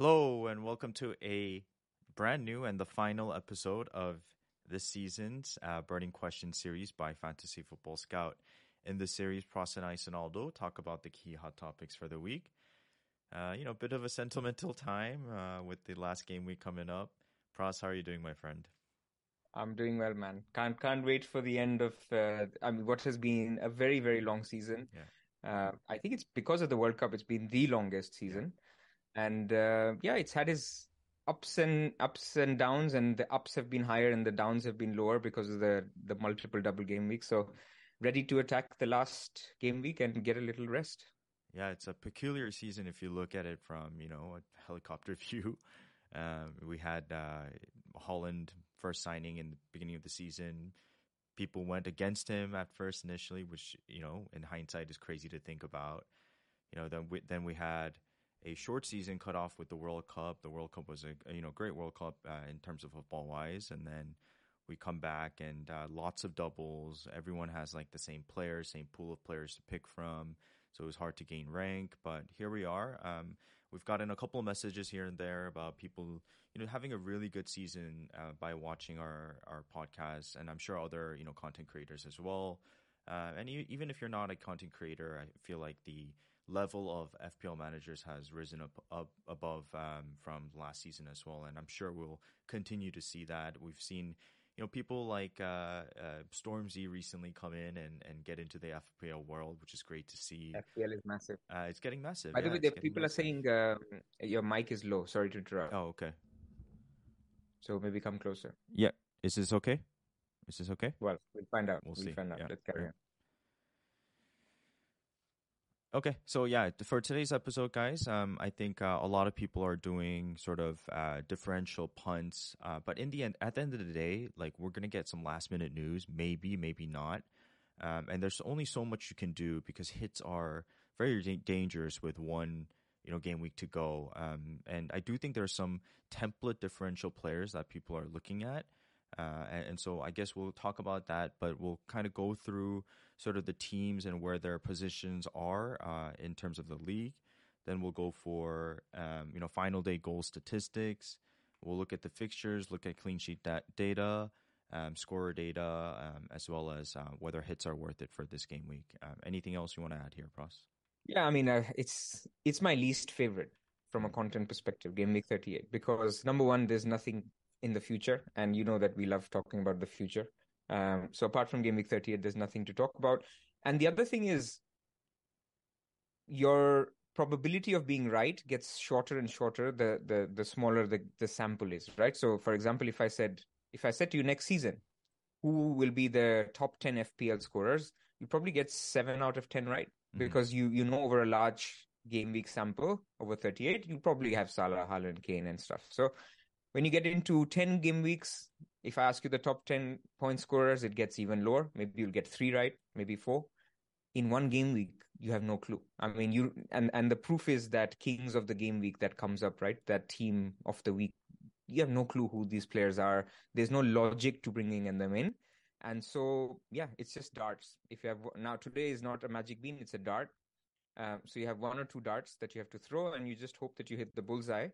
Hello and welcome to a brand new and the final episode of this season's uh, Burning Question series by Fantasy Football Scout. In this series, Pras and I, Sonaldo, talk about the key hot topics for the week. Uh, you know, a bit of a sentimental time uh, with the last game week coming up. Pras, how are you doing, my friend? I'm doing well, man. Can't can't wait for the end of uh, I mean, what has been a very very long season. Yeah. Uh, I think it's because of the World Cup. It's been the longest season, and uh, yeah, it's had its ups and ups and downs, and the ups have been higher and the downs have been lower because of the the multiple double game weeks. So, ready to attack the last game week and get a little rest. Yeah, it's a peculiar season if you look at it from you know a helicopter view. Um, we had uh, Haaland first signing in the beginning of the season. People went against him at first initially, which you know in hindsight is crazy to think about. You know, then we, then we had a short season cut off with the World Cup. The World Cup was a you know great World Cup uh, in terms of football wise, and then we come back and uh, lots of doubles. Everyone has like the same players, same pool of players to pick from, so it was hard to gain rank. But here we are. Um, we've gotten a couple of messages here and there about people you know having a really good season uh, by watching our our podcast, and I'm sure other you know content creators as well. Uh, and even if you're not a content creator, I feel like the level of FPL managers has risen up, up above um, from last season as well, and I'm sure we'll continue to see that. We've seen you know people like uh, uh, Stormzy recently come in and, and get into the FPL world, which is great to see. FPL is massive. Uh, it's getting massive. By the yeah, way, the getting people massive. are saying um, your mic is low. Sorry to interrupt. Oh, okay. So maybe come closer. Yeah. Is this okay? Is this okay? Well, we'll find out. We'll We'll, see. find out. Yeah. Let's carry on. Okay, so yeah, for today's episode, guys, um, I think uh, a lot of people are doing sort of uh, differential punts, uh, but in the end, at the end of the day, like we're gonna get some last minute news, maybe, maybe not, um, and there's only so much you can do because hits are very da- dangerous with one, you know, game week to go, um, and I do think there's some template differential players that people are looking at, uh, and, and so I guess we'll talk about that, but we'll kind of go through sort of the teams and where their positions are uh, in terms of the league. Then we'll go for um, you know final day goal statistics. We'll look at the fixtures, look at clean sheet da- data, um, scorer data, um, as well as uh, whether hits are worth it for this game week. Um, anything else you want to add here, Pras? Yeah, I mean, uh, it's it's my least favorite from a content perspective, Game Week 38, because number one, there's nothing in the future, and you know that we love talking about the future. Um, so apart from Game Week 38, there's nothing to talk about. And the other thing is, your probability of being right gets shorter and shorter the the the smaller the the sample is, right? So, for example, if I said if I said to you next season, who will be the top 10 FPL scorers, you probably get seven out of 10 right Mhm. because you you know over a large game week sample over 38 you probably have Salah, Haaland, Kane and stuff. So when you get into 10 game weeks, if I ask you the top 10 point scorers, it gets even lower. Maybe you'll get 3 right, maybe 4. In one game week, you have no clue. I mean, you and and the proof is that kings of the game week that comes up, right? That team of the week you have no clue who these players are. There's no logic to bringing them in. And so, yeah, it's just darts. If you have now today is not a magic bean, it's a dart. Um, so you have one or two darts that you have to throw, and you just hope that you hit the bullseye.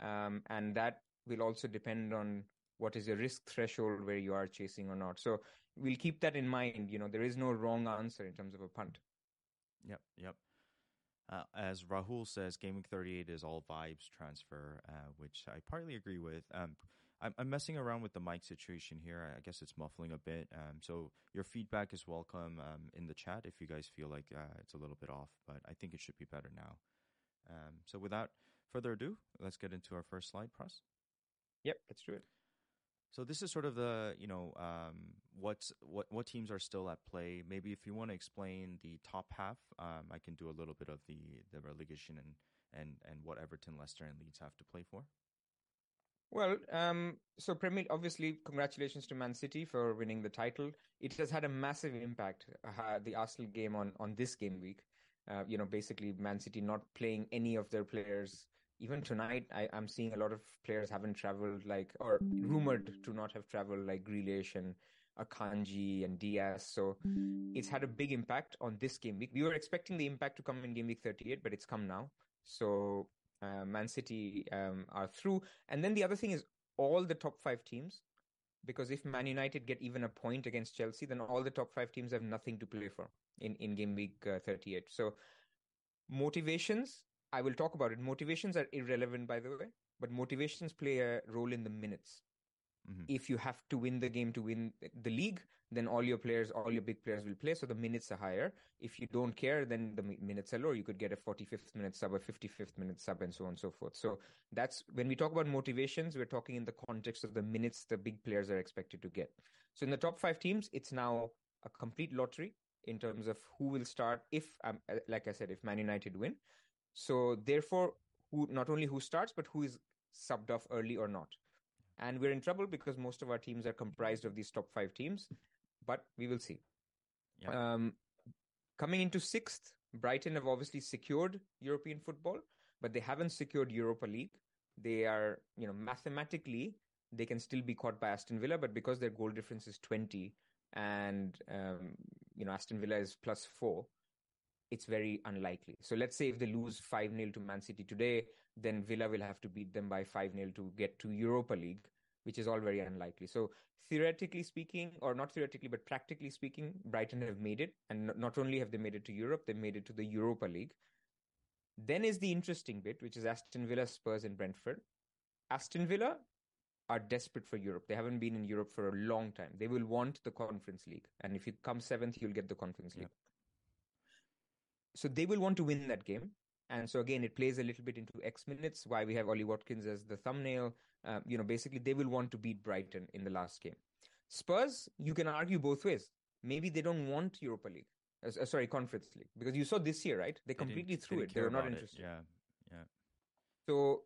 Um, and that will also depend on what is your risk threshold where you are chasing or not. So we'll keep that in mind. You know, there is no wrong answer in terms of a punt. Yep, yep. Uh, as Rahul says, Game Week 38 is all vibes transfer, uh, which I partly agree with. Um, I'm, I'm, messing around with the mic situation here. I guess it's muffling a bit. Um, so your feedback is welcome um, in the chat if you guys feel like uh, it's a little bit off, but I think it should be better now. Um, so without further ado, let's get into our first slide, Pras. Yep, let's do it. So this is sort of the you know um, what's what what teams are still at play. Maybe if you want to explain the top half, um, I can do a little bit of the the relegation and and and what Everton, Leicester, and Leeds have to play for. Well, um, so Premier, obviously, congratulations to Man City for winning the title. It has had a massive impact, uh, the Arsenal game on on this game week. Uh, you know, basically, Man City not playing any of their players even tonight, I, am seeing a lot of players haven't traveled, like or rumored to not have traveled, like Grealish and Akanji and Dias. So it's had a big impact on this game week. We were expecting the impact to come in game week 38, but it's come now. So uh, Man City um, are through. And then the other thing is all the top five teams, because if Man United get even a point against Chelsea, then all the top five teams have nothing to play for in, in game week uh, 38. So motivations I will talk about it. Motivations are irrelevant, by the way, but motivations play a role in the minutes. Mm-hmm. If you have to win the game to win the league, then all your players, all your big players will play, so the minutes are higher. If you don't care, then the minutes are lower. You could get a 45th minute sub, a 55th minute sub, and so on and so forth. So that's when we talk about motivations, we're talking in the context of the minutes the big players are expected to get. So in the top five teams, it's now a complete lottery in terms of who will start if, um, like I said, if Man United win. So therefore, who not only who starts, but who is subbed off early or not. And we're in trouble because most of our teams are comprised of these top five teams, but we will see. Yeah. Um, coming into sixth, Brighton have obviously secured European football, but they haven't secured Europa League. They are, you know, mathematically they can still be caught by Aston Villa, but because their goal difference is 20 and um, you know Aston Villa is plus four, it's very unlikely. So let's say if they lose 5 0 to Man City today, then Villa will have to beat them by 5 0 to get to Europa League, which is all very unlikely. So theoretically speaking, or not theoretically, but practically speaking, Brighton have made it. And not only have they made it to Europe, they made it to the Europa League. Then is the interesting bit, which is Aston Villa, Spurs, and Brentford. Aston Villa are desperate for Europe. They haven't been in Europe for a long time. They will want the Conference League. And if you come seventh, you'll get the Conference League. Yeah so they will want to win that game. And so again, it plays a little bit into X minutes. Why we have Ollie Watkins as the thumbnail. Uh, you know, basically they will want to beat Brighton in the last game. Spurs, you can argue both ways. Maybe they don't want Europa League. Uh, sorry, Conference League, because you saw this year, right? They, they completely threw it. They were not interested. It. Yeah, yeah. So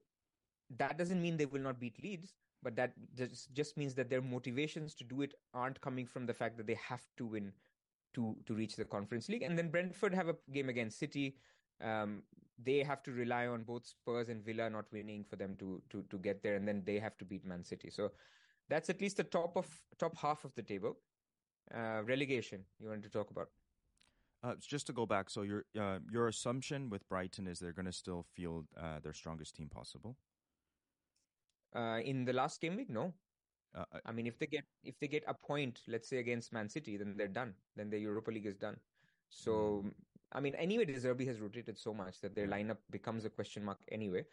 that doesn't mean they will not beat Leeds, but that just just means that their motivations to do it aren't coming from the fact that they have to win to to reach the Conference League. And then Brentford have a game against City. Um, they have to rely on both Spurs and Villa not winning for them to to to get there, and then they have to beat Man City. So that's at least the top of top half of the table. Uh, relegation you wanted to talk about? Uh, just to go back, so your uh, your assumption with Brighton is they're going to still field uh, their strongest team possible. Uh, in the last game week, no. Uh, I mean, if they get if they get a point, let's say against Man City, then they're done. Then the Europa League is done. So, mm. I mean, anyway, De Zerbi has rotated so much that their lineup becomes a question mark anyway.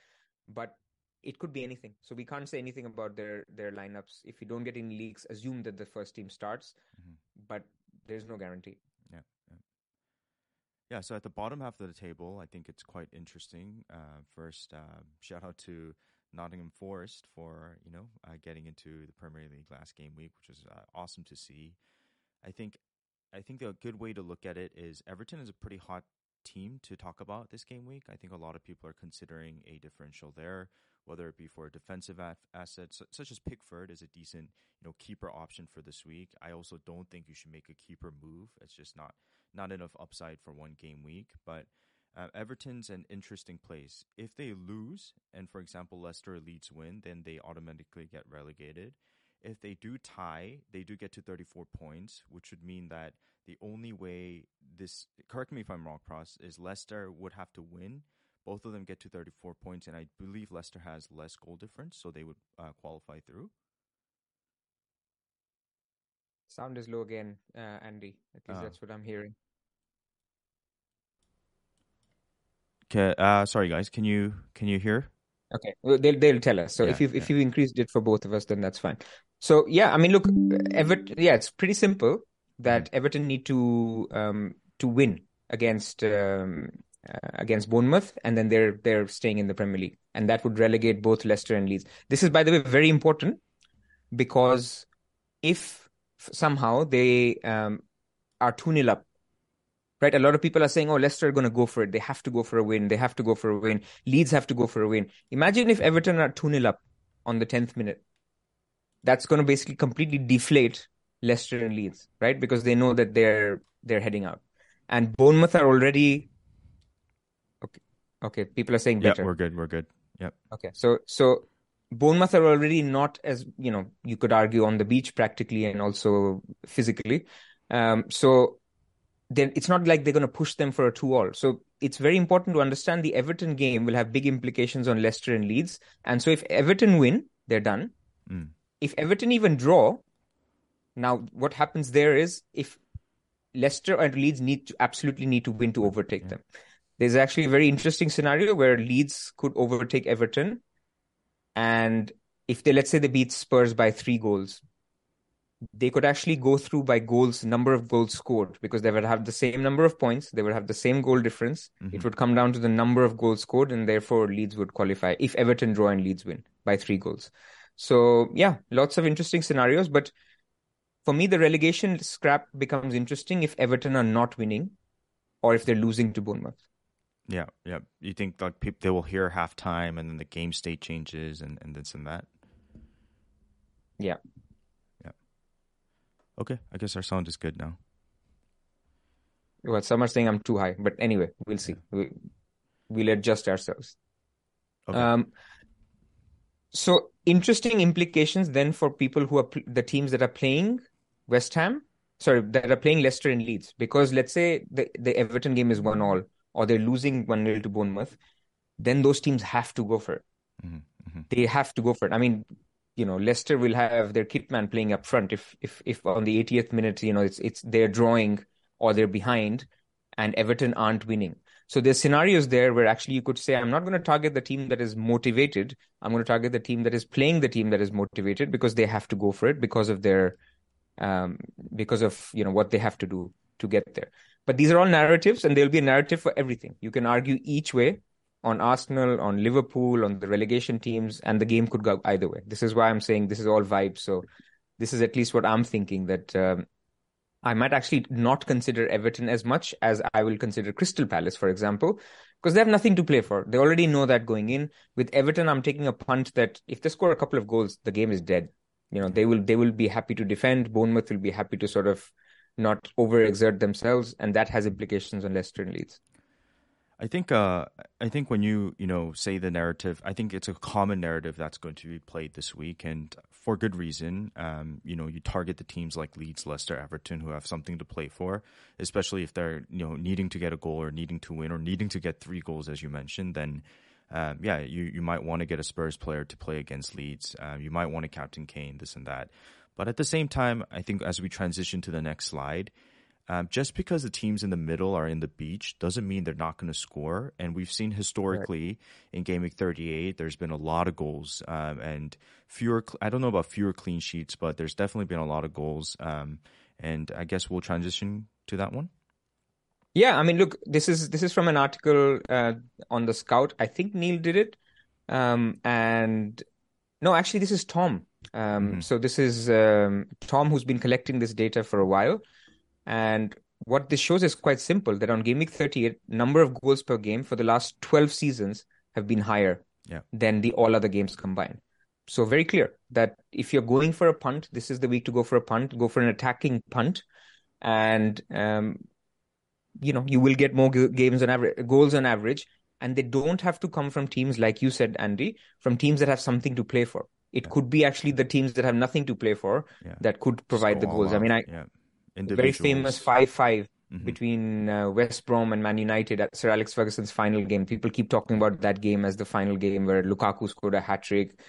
But it could be anything. So we can't say anything about their their lineups. If you don't get any leaks, assume that the first team starts. Mm-hmm. But there's no guarantee. Yeah, yeah. Yeah. So at the bottom half of the table, I think it's quite interesting. Uh, first, uh, shout out to Nottingham Forest for you know uh, getting into the Premier League last game week, which was uh, awesome to see. I think I think a good way to look at it is Everton is a pretty hot team to talk about this game week. I think a lot of people are considering a differential there, whether it be for a defensive asset such as Pickford is a decent you know keeper option for this week. I also don't think you should make a keeper move. It's just not not enough upside for one game week, but Uh, Everton's an interesting place. If they lose, and for example, Leicester Leeds win, then they automatically get relegated. If they do tie, they do get to 34 points, which would mean that the only way this, correct me if I'm wrong, Pras, is Leicester would have to win. Both of them get to 34 points, and I believe Leicester has less goal difference, so they would uh, qualify through. Sound is low again, uh, Andy. At least Ah. that's what I'm hearing. Uh, sorry, guys. Can you can you hear? Okay, well, they'll they'll tell us. So if Yeah, you if you increased it for both of us, then that's fine. So yeah, I mean, look, Everton. Yeah, it's pretty simple that Everton need to um to win against um uh, against Bournemouth, and then they're they're staying in the Premier League, and that would relegate both Leicester and Leeds. This is, by the way, very important because if somehow they um are two 0 up right? A lot of people are saying, oh, Leicester are going to go for it. They have to go for a win. They have to go for a win. Leeds have to go for a win. Imagine if Everton are 2 0 up on the 10th minute. That's going to basically completely deflate Leicester and Leeds, right? Because they know that they're they're heading out. And Bournemouth are already okay. Okay, people are saying Yeah, we're good. We're good. Yep. Okay, so so Bournemouth are already not as you know you could argue on the beach practically and also physically. Um, so it's not like they're going to push them for a two-all. So it's very important to understand the Everton game will have big implications on Leicester and Leeds. And so if Everton win, they're done. Mm. If Everton even draw, now what happens there is if Leicester and Leeds need to absolutely need to win to overtake them. There's actually a very interesting scenario where Leeds could overtake Everton, and if they let's say they beat Spurs by three goals, they could actually go through by goals, number of goals scored, because they would have the same number of points, they would have the same goal difference. Mm-hmm. It would come down to the number of goals scored, and therefore Leeds would qualify if Everton draw and Leeds win by three goals. So yeah, lots of interesting scenarios, but for me, the relegation scrap becomes interesting if Everton are not winning or if they're losing to Bournemouth. Yeah, yeah. You think like people they will hear halftime and then the game state changes and, and this and that? Yeah. Okay, I guess our sound is good now. Well, some are saying I'm too high, but anyway, we'll see. We, we'll adjust ourselves. Okay. Um, so interesting implications then for people who are pl- the teams that are playing West Ham, sorry, that are playing Leicester and Leeds, because let's say the, the Everton game is one all, or they're losing one 0 to Bournemouth, then those teams have to go for it. Mhm, mhm. They have to go for it. I mean, you know, Leicester will have their kit man playing up front if if if on the 80th minute, you know, it's it's they're drawing or they're behind, and Everton aren't winning. So there's scenarios there where actually you could say, I'm not going to target the team that is motivated. I'm going to target the team that is playing the team that is motivated because they have to go for it because of their, um, because of you know what they have to do to get there. But these are all narratives, and there'll be a narrative for everything. You can argue each way on Arsenal, on Liverpool, on the relegation teams, and the game could go either way. This is why I'm saying this is all vibes. So this is at least what I'm thinking that um, I might actually not consider Everton as much as I will consider Crystal Palace, for example, because they have nothing to play for. They already know that going in. With Everton, I'm taking a punt that if they score a couple of goals, the game is dead. You know, they will they will be happy to defend. Bournemouth will be happy to sort of not overexert themselves, and that has implications on Leicester and Leeds. I think uh, I think when you you know say the narrative, I think it's a common narrative that's going to be played this week, and for good reason. Um, you know, you target the teams like Leeds, Leicester, Everton, who have something to play for, especially if they're you know needing to get a goal or needing to win or needing to get three goals, as you mentioned. Then, um, yeah, you you might want to get a Spurs player to play against Leeds. Um, you might want to captain Kane, this and that. But at the same time, I think as we transition to the next slide. Um, just because the teams in the middle are in the beach doesn't mean they're not going to score. And we've seen historically in Game Week 38, there's been a lot of goals um, and fewer. I don't know about fewer clean sheets, but there's definitely been a lot of goals. Um, and I guess we'll transition to that one. Yeah, I mean, look, this is this is from an article uh, on the Scout. I think Neil did it, um, and no, actually, this is Tom. Um, So this is um, Tom who's been collecting this data for a while. And what this shows is quite simple that on Game Week 38, number of goals per game for the last 12 seasons have been higher Yeah. than the all other games combined. So very clear that if you're going for a punt, this is the week to go for a punt, go for an attacking punt. And um, you know, you will get more games on average, goals on average, and they don't have to come from teams like you said, Andy, from teams that have something to play for. It yeah. could be actually the teams that have nothing to play for yeah. that could provide the goals. I mean, I yeah. Very famous five five mm-hmm. between uh, West Brom and Man United at Sir Alex Ferguson's final game. People keep talking about that game as the final game where Lukaku scored a hat trick,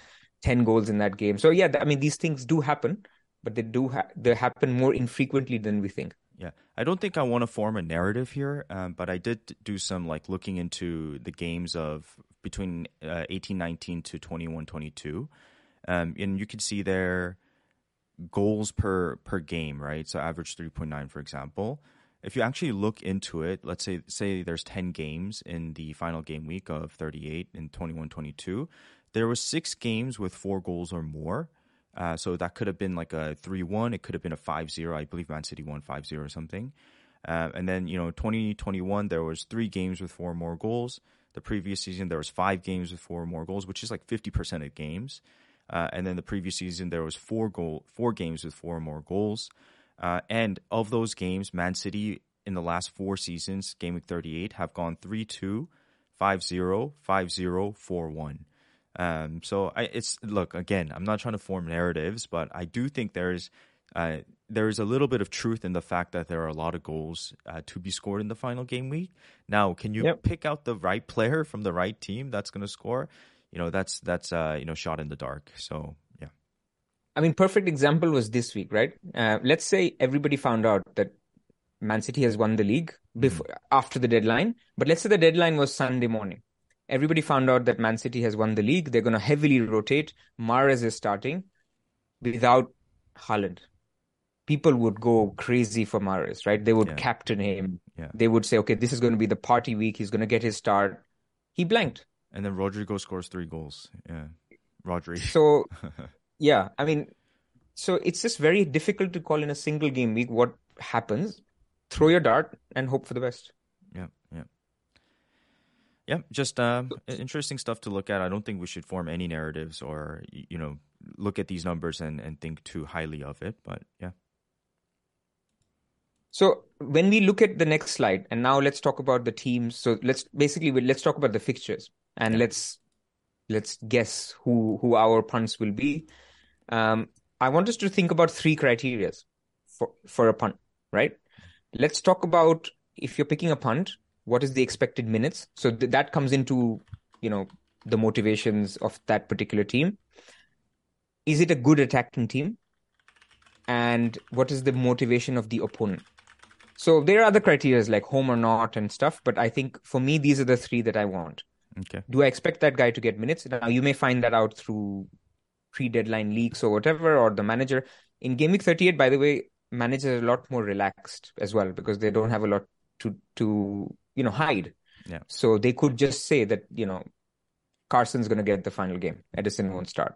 ten goals in that game. So yeah, I mean these things do happen, but they do ha- they happen more infrequently than we think. Yeah, I don't think I want to form a narrative here, um, but I did do some like looking into the games of between uh, eighteen nineteen to twenty one twenty two, um, and you can see there goals per per game, right? So average three point nine, for example if you actually look into it, let's say say there's 10 games in the final game week of 38 and 21-22, there was six games with four goals or more. Uh, so that could have been like a 3-1, it could have been a 5-0. I believe Man City won 5-0 or something. Uh, and then, you know, 2021 there was 3 games with four or more goals. The previous season there was 5 games with four or more goals, which is like 50% of games. Uh, and then the previous season there was four goal four games with four or more goals. Uh, and of those games, Man City in the last four seasons, game week 38, have gone 3 2, 5 0, 5 0, 4 1. Um, so I, it's look again. I'm not trying to form narratives, but I do think there's uh, there is a little bit of truth in the fact that there are a lot of goals uh, to be scored in the final game week. Now, can you yep. pick out the right player from the right team that's going to score? You know, that's that's uh, you know shot in the dark. So yeah, I mean, perfect example was this week, right? Uh, let's say everybody found out that Man City has won the league before mm. after the deadline, but let's say the deadline was Sunday morning. Everybody found out that Man City has won the league. They're going to heavily rotate. Mahrez is starting without Haaland. People would go crazy for Mahrez, right? They would yeah. captain him. Yeah. They would say, okay, this is going to be the party week. He's going to get his start. He blanked. And then Rodrigo scores three goals. Yeah. Rodri. So yeah, I mean, so it's just very difficult to call in a single game week what happens. Throw your dart and hope for the best. Yeah, yeah. Yeah, just uh, interesting stuff to look at. I don't think we should form any narratives or you know look at these numbers and, and think too highly of it. But yeah. So when we look at the next slide, and now let's talk about the teams. So let's basically let's talk about the fixtures and yeah. let's let's guess who who our punts will be. Um, I want us to think about three criteria for, for a punt, right? Let's talk about if you're picking a punt, what is the expected minutes? So th- that comes into, you know, the motivations of that particular team. Is it a good attacking team? And what is the motivation of the opponent? So there are other criteria like home or not and stuff, but I think for me, these are the three that I want. Okay. Do I expect that guy to get minutes? Now you may find that out through pre-deadline leaks or whatever, or the manager. In Game Week 38, by the way, managers are a lot more relaxed as well because they don't have a lot to to you know hide. Yeah. So they could just say that you know Carson's going to get the final game. Ederson won't start.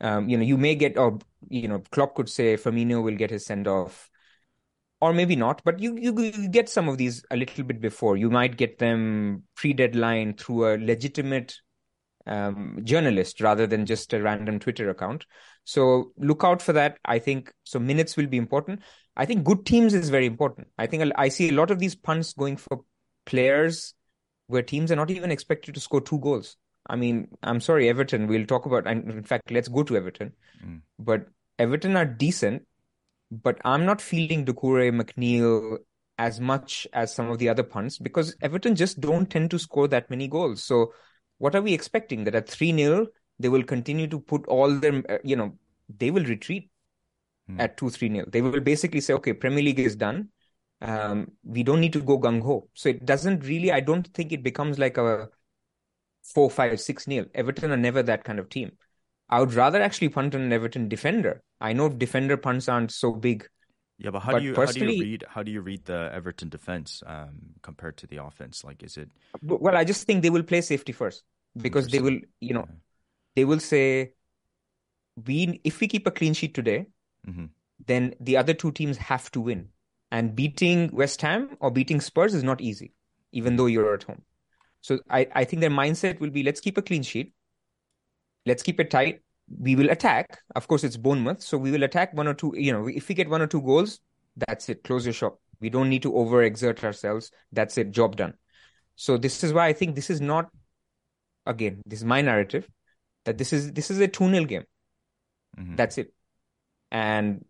Um, you know, you may get, or you know, Klopp could say Firmino will get his send off, or maybe not. But you, you you get some of these a little bit before. You might get them pre deadline through a legitimate um, journalist rather than just a random Twitter account. So look out for that. I think so. Minutes will be important. I think good teams is very important. I think I see a lot of these punts going for players where teams are not even expected to score two goals. I mean, I'm sorry, Everton. We'll talk about. And in fact, let's go to Everton. Mm. But Everton are decent, but I'm not feeling Doucouré, McNeil as much as some of the other punts because Everton just don't tend to score that many goals. So what are we expecting? That at 3 0, they will continue to put all their, uh, you know, they will retreat hmm. at 2 3 0. They will basically say, okay, Premier League is done. Um, we don't need to go gung ho. So it doesn't really, I don't think it becomes like a 4 5 6 0. Everton are never that kind of team. I would rather actually punt on an Everton defender. I know defender punts aren't so big. Yeah, but how but do you how do you read how do you read the Everton defense um, compared to the offense? Like, is it? Well, I just think they will play safety first because they will, you know, yeah. they will say, we if we keep a clean sheet today, mm-hmm. then the other two teams have to win, and beating West Ham or beating Spurs is not easy, even though you're at home. So I I think their mindset will be let's keep a clean sheet, let's keep it tight. We will attack. Of course, it's Bournemouth, so we will attack one or two. You know, if we get one or two goals, that's it. Close your shop. We don't need to overexert ourselves. That's it, job done. So this is why I think this is not again, this is my narrative that this is this is a 2-0 game. Mm-hmm. That's it. And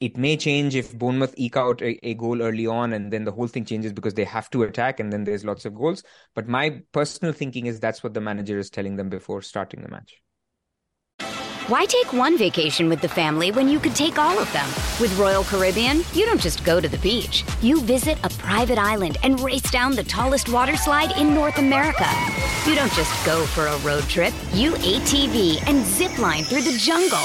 it may change if Bournemouth eke out a, a, goal early on and then the whole thing changes because they have to attack and then there's lots of goals. But my personal thinking is that's what the manager is telling them before starting the match. Why take one vacation with the family when you could take all of them? With Royal Caribbean, you don't just go to the beach. You visit a private island and race down the tallest water slide in North America. You don't just go for a road trip. You ATV and zip line through the jungle.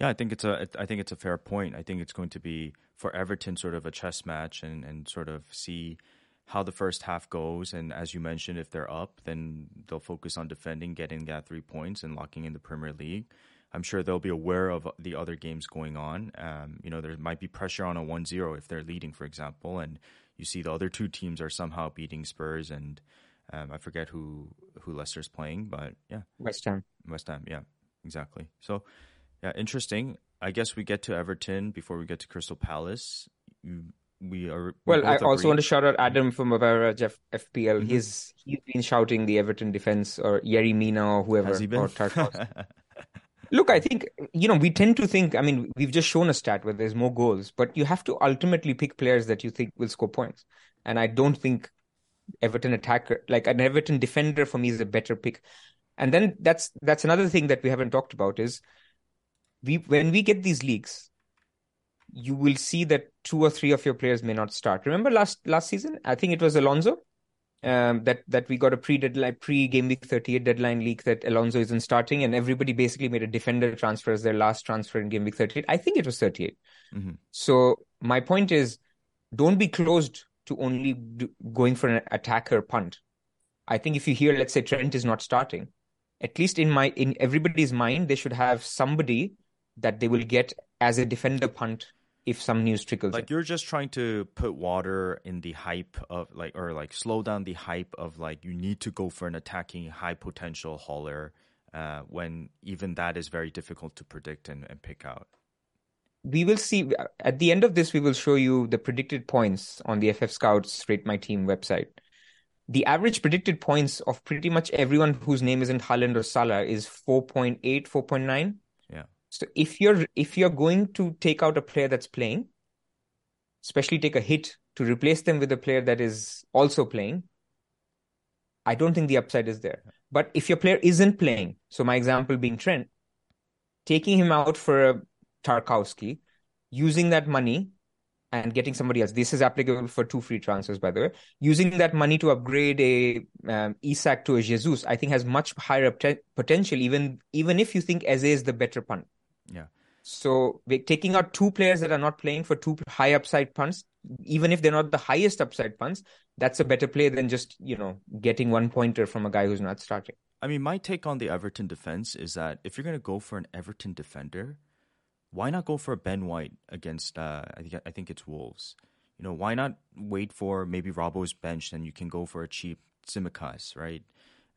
Yeah, I think it's a I think it's a fair point. I think it's going to be for Everton sort of a chess match and and sort of see how the first half goes. And as you mentioned, if they're up, then they'll focus on defending, getting that three points, and locking in the Premier League. I'm sure they'll be aware of the other games going on. Um, you know, there might be pressure on a 1-0 if they're leading, for example, and you see the other two teams are somehow beating Spurs and um, I forget who who Leicester's playing, but yeah, West Ham. West Ham, yeah, exactly. So yeah, interesting. I guess we get to Everton before we get to Crystal Palace. we are. Well, I also want to shout out Adam from Avera Jeff FPL. Mm-hmm. He's he's been shouting the Everton defense or Yerry Mina or whoever. Has he been? Look, I think you know we tend to think. I mean, we've just shown a stat where there's more goals, but you have to ultimately pick players that you think will score points. And I don't think Everton attacker, like an Everton defender, for me is a better pick. And then that's that's another thing that we haven't talked about is we when we get these leaks, you will see that two or three of your players may not start. Remember last last season? I think it was Alonso. Um, that that we got a pre deadline pre game week 38 deadline leak that Alonso isn't starting and everybody basically made a defender transfer as their last transfer in game week 38 I think it was 38 mm-hmm. so my point is don't be closed to only do, going for an attacker punt I think if you hear let's say Trent is not starting at least in my in everybody's mind they should have somebody that they will get as a defender punt if some news trickles. Like in. you're just trying to put water in the hype of like, or like slow down the hype of like you need to go for an attacking high potential hauler uh, when even that is very difficult to predict and, and pick out. We will see at the end of this. We will show you the predicted points on the FF Scouts Rate My Team website. The average predicted points of pretty much everyone whose name isn't Haaland or Salah is 4.8, 4.9 so if you're if you're going to take out a player that's playing, especially take a hit to replace them with a player that is also playing, I don't think the upside is there. But if your player isn't playing, so my example being Trent, taking him out for a Tarkowski, using that money and getting somebody else. This is applicable for two free transfers, by the way. Using that money to upgrade a um, Isak to a Jesus, I think has much higher potential, even even if you think Eze is the better punt. Yeah. So we're taking out two players that are not playing for two high upside punts, even if they're not the highest upside punts, that's a better play than just, you know, getting one pointer from a guy who's not starting. I mean, my take on the Everton defense is that if you're going to go for an Everton defender, why not go for Ben White against, uh, I, think, I think it's Wolves? You know, why not wait for maybe Robbo's bench and you can go for a cheap Tsimikas, right?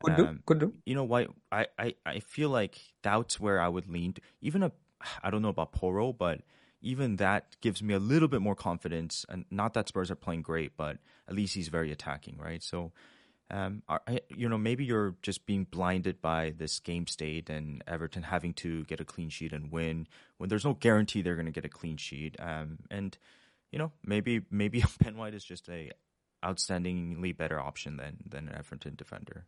Could do. Um, could do. You know why? I, I, I feel like that's where I would lean. To. Even a, I don't know about Poro, but even that gives me a little bit more confidence. And not that Spurs are playing great, but at least he's very attacking, right? So, um, I, you know, maybe you're just being blinded by this game state and Everton having to get a clean sheet and win when there's no guarantee they're going to get a clean sheet. Um, and you know, maybe maybe Ben White is just a outstandingly better option than than an Everton defender.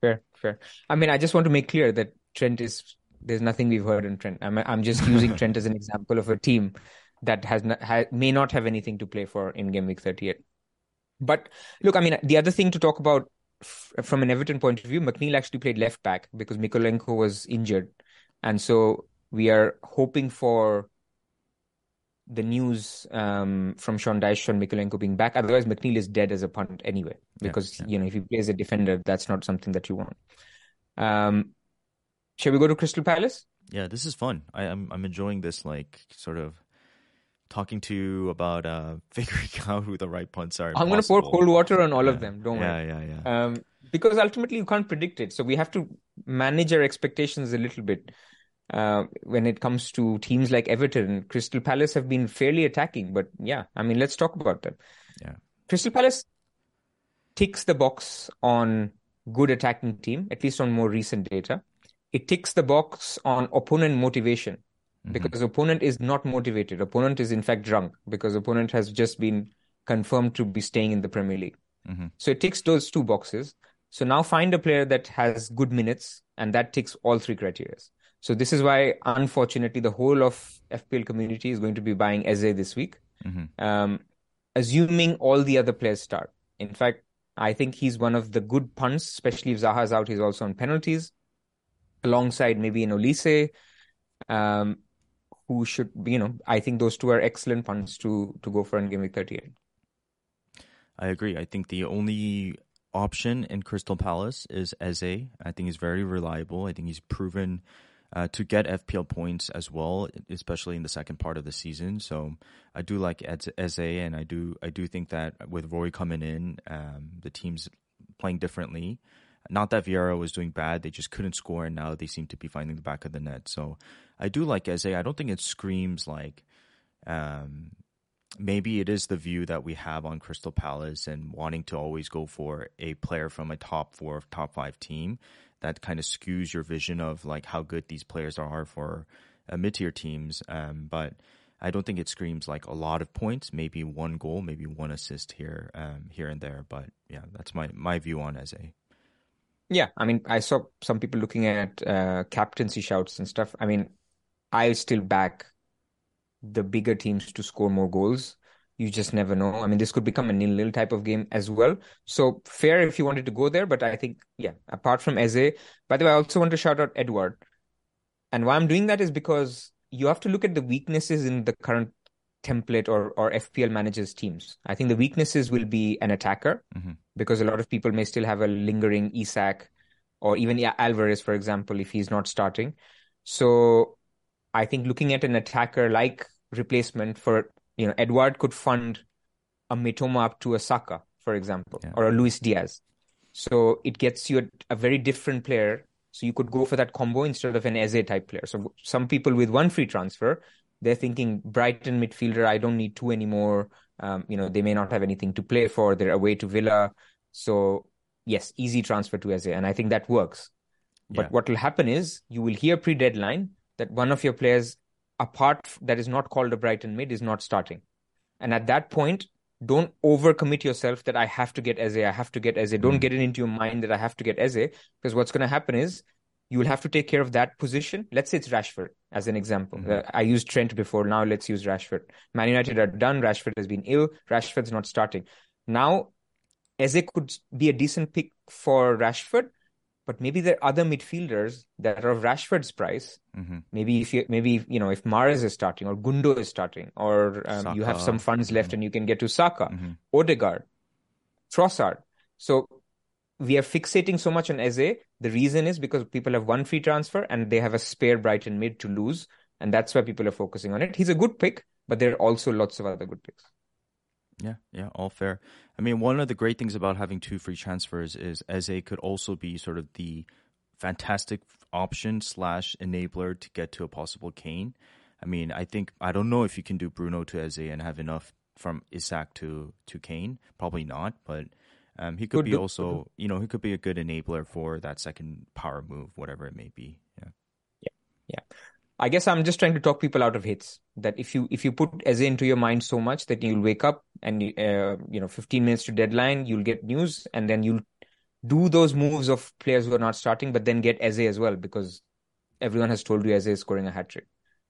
Fair, fair. I mean, I just want to make clear that Trent is there's nothing we've heard in Trent. I'm I'm just using Trent as an example of a team. that has, not, ha, may not have anything to play for in game week 38. But look, I mean, the other thing to talk about f- from an Everton point of view, McNeil actually played left back because Mykolenko was injured. And so we are hoping for the news um, from Sean Dyche, Sean Mykolenko being back. Otherwise, McNeil is dead as a punt anyway, because, yeah, yeah. you know, if he plays a defender, that's not something that you want. Um, shall we go to Crystal Palace? Yeah, this is fun. I, am I'm, I'm enjoying this, like, sort of talking to you about uh, figuring out who the right punts are. I'm going to pour cold water on all yeah. of them. Don't yeah, worry. Yeah, yeah, yeah. Um, because ultimately you can't predict it, so we have to manage our expectations a little bit. Uh, when it comes to teams like Everton, Crystal Palace have been fairly attacking. But yeah, I mean, let's talk about them. Yeah, Crystal Palace ticks the box on good attacking team, at least on more recent data. It ticks the box on opponent motivation mm-hmm. because opponent is not motivated. Opponent is in fact drunk because opponent has just been confirmed to be staying in the Premier League. Mm-hmm. So it ticks those two boxes. So now find a player that has good minutes and that ticks all three criteria. So this is why, unfortunately, the whole of FPL community is going to be buying Eze this week, mm-hmm. um, assuming all the other players start. In fact, I think he's one of the good punts, especially if Zaha's out. He's also on penalties, alongside maybe an Olise, um, who should be. You know, I think those two are excellent funds to to go for in game week thirty eight. I agree. I think the only option in Crystal Palace is Eze. I think he's very reliable. I think he's proven uh, to get FPL points as well, especially in the second part of the season. So I do like Eze, and I do I do think that with Roy coming in, um, the team's playing differently. Not that Vieira was doing bad; they just couldn't score, and now they seem to be finding the back of the net. So I do like Eze. I don't think it screams like. Um, maybe it is the view that we have on Crystal Palace and wanting to always go for a player from a top four, top five team that kind of skews your vision of like how good these players are for uh, mid tier teams. Um, but I don't think it screams like a lot of points. Maybe one goal, maybe one assist here, um, here and there. But yeah, that's my my view on Eze. Yeah, I mean, I saw some people looking at uh, captaincy shouts and stuff. I mean, I still back the bigger teams to score more goals you just never know. I mean, this could become a nil-nil type of game as well. So fair if you wanted to go there, but I think, yeah, apart from Eze, by the way, I also want to shout out Edouard. And why I'm doing that is because you have to look at the weaknesses in the current template or, or FPL managers teams. I think the weaknesses will be an attacker mm-hmm. because a lot of people may still have a lingering Isak or even Alvarez, for example, if he's not starting. So I think looking at an attacker like replacement for you know, Edouard could fund a Mitoma up to a Saka, for example, yeah. or a Luis Diaz. So it gets you a, a, very different player. So you could go for that combo instead of an Eze type player. So some people with one free transfer, they're thinking Brighton midfielder, I don't need two anymore. Um, you know, they may not have anything to play for. They're away to Villa. So yes, easy transfer to Eze. And I think that works. But yeah. what will happen is you will hear pre-deadline that one of your players a part that is not called a Brighton mid is not starting. And at that point, don't overcommit yourself that I have to get Eze, I have to get Eze. Don't mm. get it into your mind that I have to get Eze, because what's going to happen is you will have to take care of that position. Let's say it's Rashford as an example. Mm-hmm. Uh, I used Trent before. Now let's use Rashford. Man United are done. Rashford has been ill. Rashford's not starting. Now, Eze could be a decent pick for Rashford, but maybe there are other midfielders that are of Rashford's price. Mm-hmm. Maybe if you maybe you know if Mahrez is starting or Gundo is starting or um, you have some funds left mm-hmm. and you can get to Saka, mm-hmm. Odegaard, Trossard. So we are fixating so much on Eze. The reason is because people have one free transfer and they have a spare Brighton mid to lose, and that's why people are focusing on it. He's a good pick, but there are also lots of other good picks. Yeah, yeah, all fair. I mean, one of the great things about having two free transfers is Eze could also be sort of the fantastic option slash enabler to get to a possible Kane. I mean, I think I don't know if you can do Bruno to Eze and have enough from Isak to to Kane. Probably not, but um, he could be also, you know, he could be a good enabler for that second power move, whatever it may be. Yeah, yeah, yeah. I guess I'm just trying to talk people out of hits. That if you if you put Eze into your mind so much that you'll wake up and uh, you know 15 minutes to deadline, you'll get news, and then you'll do those moves of players who are not starting, but then get Eze as well because everyone has told you Eze is scoring a hat trick.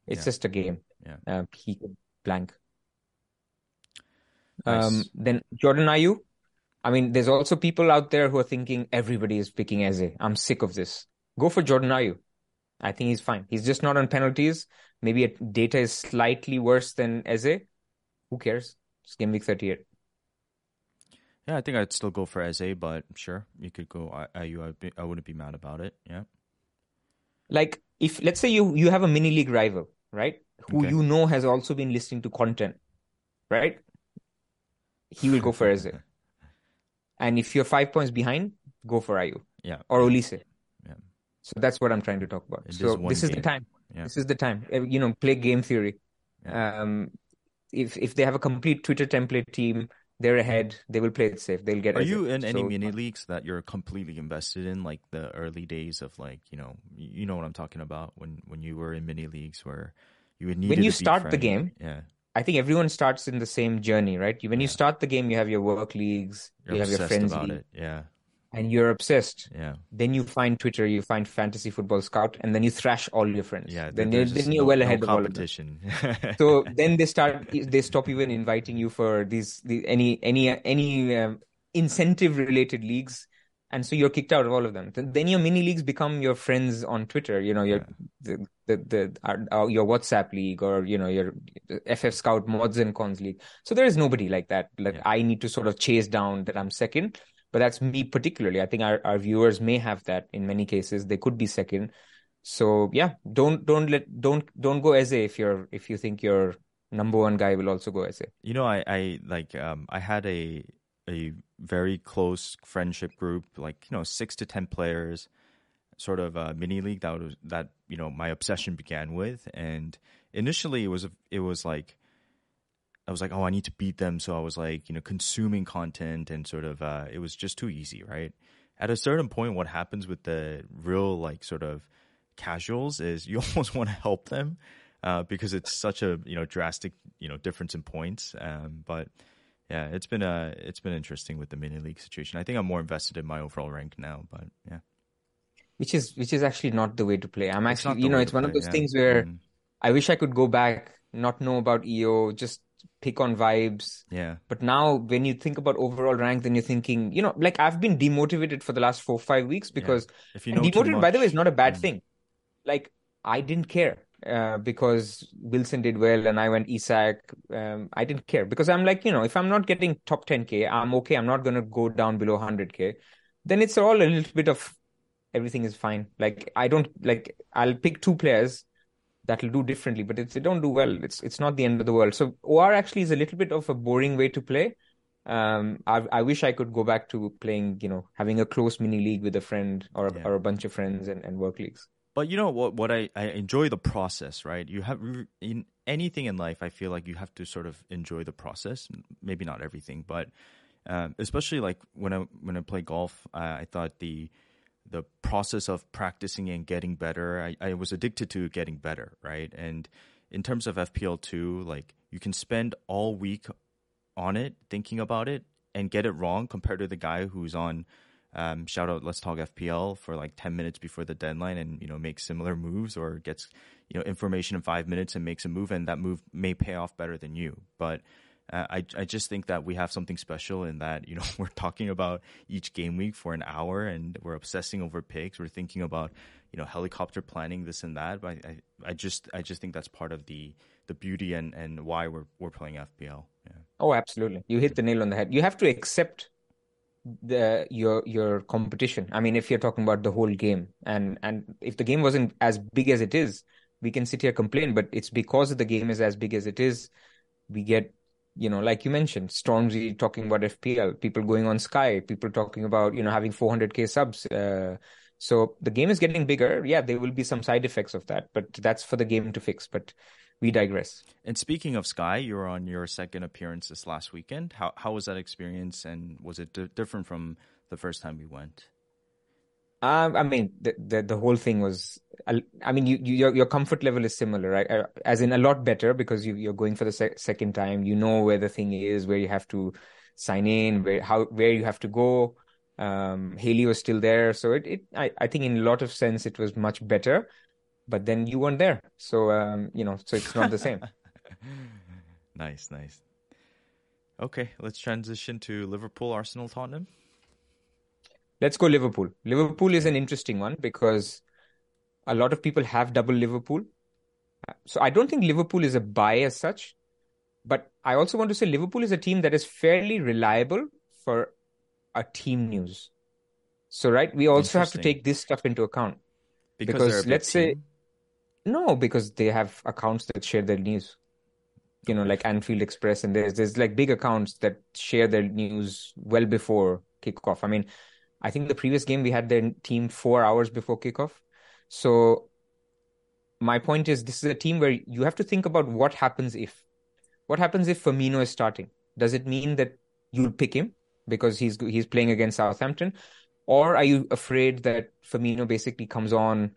It's yeah. just a game. Yeah. Uh, he could blank. Nice. Um, then Jordan Ayew. I mean, there's also people out there who are thinking everybody is picking Eze. I'm sick of this. Go for Jordan Ayew. I think he's fine. He's just not on penalties. Maybe a, data is slightly worse than Eze. Who cares? It's game week 38. Yeah, I think I'd still go for Eze, but sure, you could go I- I'd be, I wouldn't be mad about it. Yeah. Like if let's say you you have a mini league rival, right? Who Okay. you know has also been listening to content, right? He will go for Eze. And if you're five points behind, go for Ayew Yeah. or Olise. Yeah. So that's what I'm trying to talk about. It so this is the time. Yeah. This is the time. Uh, You know, play game theory. Um, if if they have a complete Twitter template team, they're ahead. They will play it safe. They'll get. Are you in any So- mini leagues that you're completely invested in, like the early days of like you know you know what I'm talking about when when you were in mini leagues where you would need When you start the game, yeah, I think everyone starts in the same journey, right? When you start the game, you have your work leagues, you're you have your friends about league, it. Yeah, and you're obsessed. yeah, Then you find Twitter, you find Fantasy Football Scout, and then you thrash all your friends. yeah. Then there's you're, then you're no- well no ahead of all of them. competition. So then they start, they stop even inviting you for these, the, any, any, any um, incentive related leagues. And so you're kicked out of all of them. Then, your mini leagues become your friends on Twitter, you know, your, the, the, the, our, our- your WhatsApp league or, you know, your FF Scout mods and cons league. So there is nobody like that. Like Yeah. I need to sort of chase down that I'm second. But that's me particularly. I think our, our viewers may have that in many cases. They could be second. So yeah, don't don't let don't don't go Eze if you're if you think your number one guy will also go Eze. You know, I, I like um I had a a very close friendship group, like you know, six to ten players, sort of a mini league that was that you know my obsession began with, and initially it was it was like I was like, oh, I need to beat them, so I was like, you know, consuming content and sort of uh, it was just too easy, right? At a certain point, what happens with the real like sort of casuals is you almost want to help them uh, because it's such a you know drastic you know difference in points. Um, but yeah, it's been a it's been interesting with the mini league situation. I think I'm more invested in my overall rank now, but yeah, Which is which is actually not the way to play. I'm It's actually you know, it's one of those yeah. things where Mhm. I wish I could go back, not know about EO, just pick on vibes. yeah, But now when you think about overall rank, then you're thinking, you know, like I've been demotivated for the last four, five weeks because if you know demotivated, by the way, is not a bad Mm. thing. Like I didn't care uh, because Wilson did well and I went Isak. Um, I didn't care because I'm like, you know, if I'm not getting top 10k, I'm okay. I'm not gonna go down below 100k. Then it's all a little bit of everything is fine. Like I don't like I'll pick two players that'll do differently, but if they don't do well, it's it's not the end of the world. So OR actually is a little bit of a boring way to play. Um, I I wish I could go back to playing, you know, having a close mini league with a friend or a, Yeah. or a bunch of friends and, and work leagues. But you know what? What I, I enjoy the process, right? You have in anything in life. I feel like you have to sort of enjoy the process. Maybe not everything, but um, especially like when I when I play golf, I thought the the process of practicing and getting better. I, I was addicted to getting better, right? And in terms of FPL two, like you can spend all week on it, thinking about it, and get it wrong compared to the guy who's on um, shout out Let's Talk FPL for like 10 minutes before the deadline and, you know, make similar moves or gets, you know, information in five minutes and makes a move and that move may pay off better than you. But uh, I, I just think that we have something special in that, you know, we're talking about each game week for an hour and we're obsessing over picks. We're thinking about, you know, helicopter planning, this and that. But I, I just, I just think that's part of the, the beauty and, and why we're, we're playing FPL. Yeah. Oh, absolutely. You hit the nail on the head. You have to accept the your your competition. I mean, if you're talking about the whole game, and and if the game wasn't as big as it is, we can sit here complain. But it's because the game is as big as it is, we get you know, like you mentioned, Stormzy talking about FPL, people going on Sky, people talking about you know having 400k subs. Uh, so the game is getting bigger. Yeah, there will be some side effects of that, but that's for the game to fix. But we digress. And speaking of Sky, you were on your second appearance this last weekend. How how was that experience, and was it di- different from the first time we went? Um, I mean, the, the the whole thing was. I mean, you, you your your comfort level is similar, right? Uh, As in a lot better because you you're going for the sec- second time. You know where the thing is, where you have to sign in, where how where you have to go. Um, Haley was still there, so it it I I think in a lot of sense it was much better. But then you weren't there, so um, you know, so it's not the same. Nice, nice. Okay, let's transition to Liverpool, Arsenal, Tottenham. Let's go Liverpool. Liverpool is an interesting one because a lot of people have double Liverpool. So I don't think Liverpool is a buy as such. But I also want to say Liverpool is a team that is fairly reliable for a team news. So right, we also have to take this stuff into account. Because, Because let's say team? No, because they have accounts that share their news. You know, like Anfield Express, and there's there's like big accounts that share their news well before kickoff. I mean, I think the previous game we had their team four hours before kickoff. So my point is, this is a team where you have to think about what happens if. What happens if Firmino is starting? Does it mean that you'll pick him because he's he's playing against Southampton, or are you afraid that Firmino basically comes on,